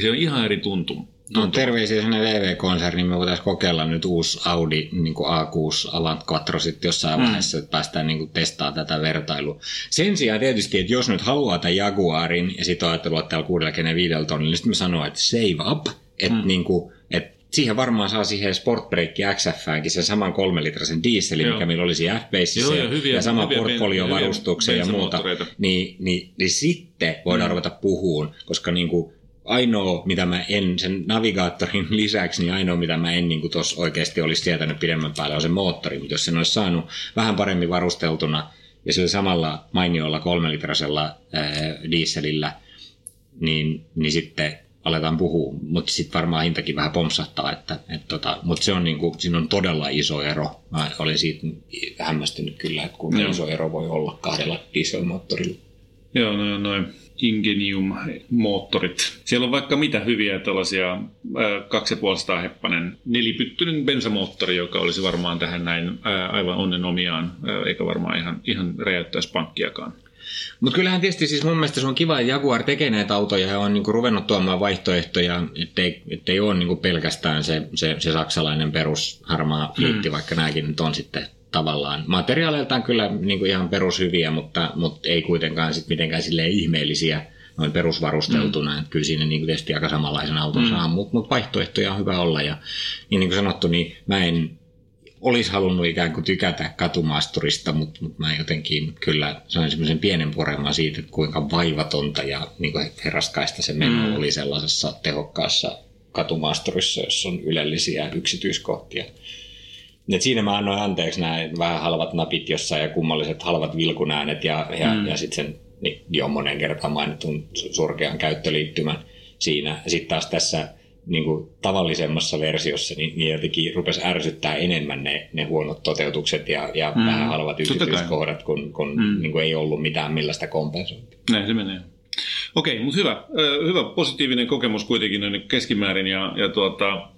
Se on ihan eri tuntuma.
No terveisiä sinne VV-konserniin, me voitaisiin kokeilla nyt uusi Audi niin kuin A6 Avant Quattro sitten jossain mm. vaiheessa, että päästään niin kuin testaamaan tätä vertailua. Sen sijaan tietysti, että jos nyt haluaa tämän Jaguarin ja sitten ajattelua, että täällä 65 tonnilla, niin sitten me sanoo, että save up, että mm. niin kuin, siihen varmaan saa siihen Sportbreak XFäänkin sen saman kolmelitrasen dieselin, Joo. mikä meillä olisi f ja, hyviä, ja sama portfoliovarustuksen ja muuta, niin, niin, niin sitten voidaan mm. ruveta puhuun, koska niin kuin ainoa, mitä mä en, sen navigaattorin lisäksi, niin ainoa, mitä mä en niin tuossa oikeasti olisi tietänyt pidemmän päälle, on se moottori, mutta jos sen olisi saanut vähän paremmin varusteltuna ja sillä samalla mainiolla kolmelitrasella ää, dieselillä, niin, niin sitten aletaan puhua, mutta sitten varmaan hintakin vähän pompsahtaa, että, et tota, mutta se on niinku, siinä on todella iso ero. Mä olin siitä hämmästynyt kyllä, että kuinka Joo. iso ero voi olla kahdella dieselmoottorilla.
Joo, no, noin Ingenium-moottorit. Siellä on vaikka mitä hyviä tällaisia äh, 2,5 heppanen nelipyttyinen bensamoottori, joka olisi varmaan tähän näin äh, aivan onnen omiaan, äh, eikä varmaan ihan, ihan räjäyttäisi pankkiakaan.
Mutta kyllähän tietysti siis mun mielestä se on kiva, että Jaguar tekee näitä autoja ja on niinku ruvennut tuomaan vaihtoehtoja, ettei, ettei ole niinku pelkästään se, se, se saksalainen perus harmaa fliitti, mm. vaikka nämäkin nyt on sitten tavallaan materiaaleiltaan kyllä niinku ihan perushyviä, mutta, mutta ei kuitenkaan sit mitenkään silleen ihmeellisiä noin perusvarusteltuna. Mm. Että kyllä siinä niin tietysti aika samanlaisen auton mm. saa, mutta mut vaihtoehtoja on hyvä olla. Ja niin, niin kuin sanottu, niin mä en olisi halunnut ikään kuin tykätä katumaasturista, mutta, mutta mä jotenkin kyllä sain semmoisen pienen pureman siitä, että kuinka vaivatonta ja niin kuin herraskaista se meno mm. oli sellaisessa tehokkaassa katumaasturissa, jossa on ylellisiä yksityiskohtia. Et siinä mä annoin anteeksi nämä vähän halvat napit jossain ja kummalliset halvat vilkunäänet ja, ja, mm. ja sitten sen niin jo monen kertaan mainitun surkean käyttöliittymän siinä. Sitten taas tässä niin kuin tavallisemmassa versiossa, niin, niin jotenkin rupesi ärsyttää enemmän ne, ne huonot toteutukset ja, ja mm. vähän halvat yksityiskohdat, kun, kun mm. niin kuin ei ollut mitään millaista kompensointia.
Näin se menee. Okei, mutta hyvä. Hyvä positiivinen kokemus kuitenkin keskimäärin ja, ja tuota,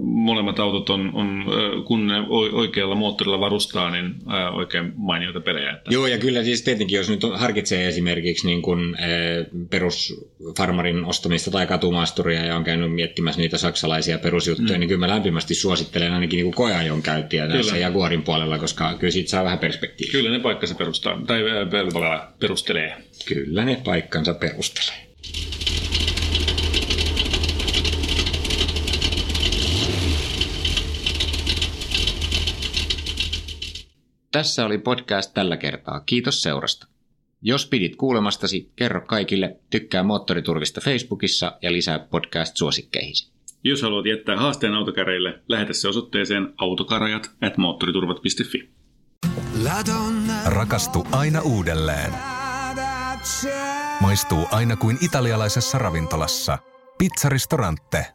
molemmat autot on, on, kun ne oikealla moottorilla varustaa, niin oikein mainioita pelejä. Että...
Joo, ja kyllä siis tietenkin, jos nyt harkitsee esimerkiksi niin kuin, perusfarmarin ostamista tai katumaasturia ja on käynyt miettimässä niitä saksalaisia perusjuttuja, mm. niin kyllä mä lämpimästi suosittelen ainakin niin kuin koeajon käyttiä tässä. Jaguarin puolella, koska kyllä siitä saa vähän perspektiiviä.
Kyllä ne paikkansa perustaa, tai perustelee.
Kyllä ne paikkansa perustelee. Tässä oli podcast tällä kertaa. Kiitos seurasta. Jos pidit kuulemastasi, kerro kaikille, tykkää Moottoriturvista Facebookissa ja lisää podcast-suosikkeihisi.
Jos haluat jättää haasteen autokäreille, lähetä se osoitteeseen autokarajat at moottoriturvat.fi.
Rakastu aina uudelleen. Maistuu aina kuin italialaisessa ravintolassa. Pizzaristorante.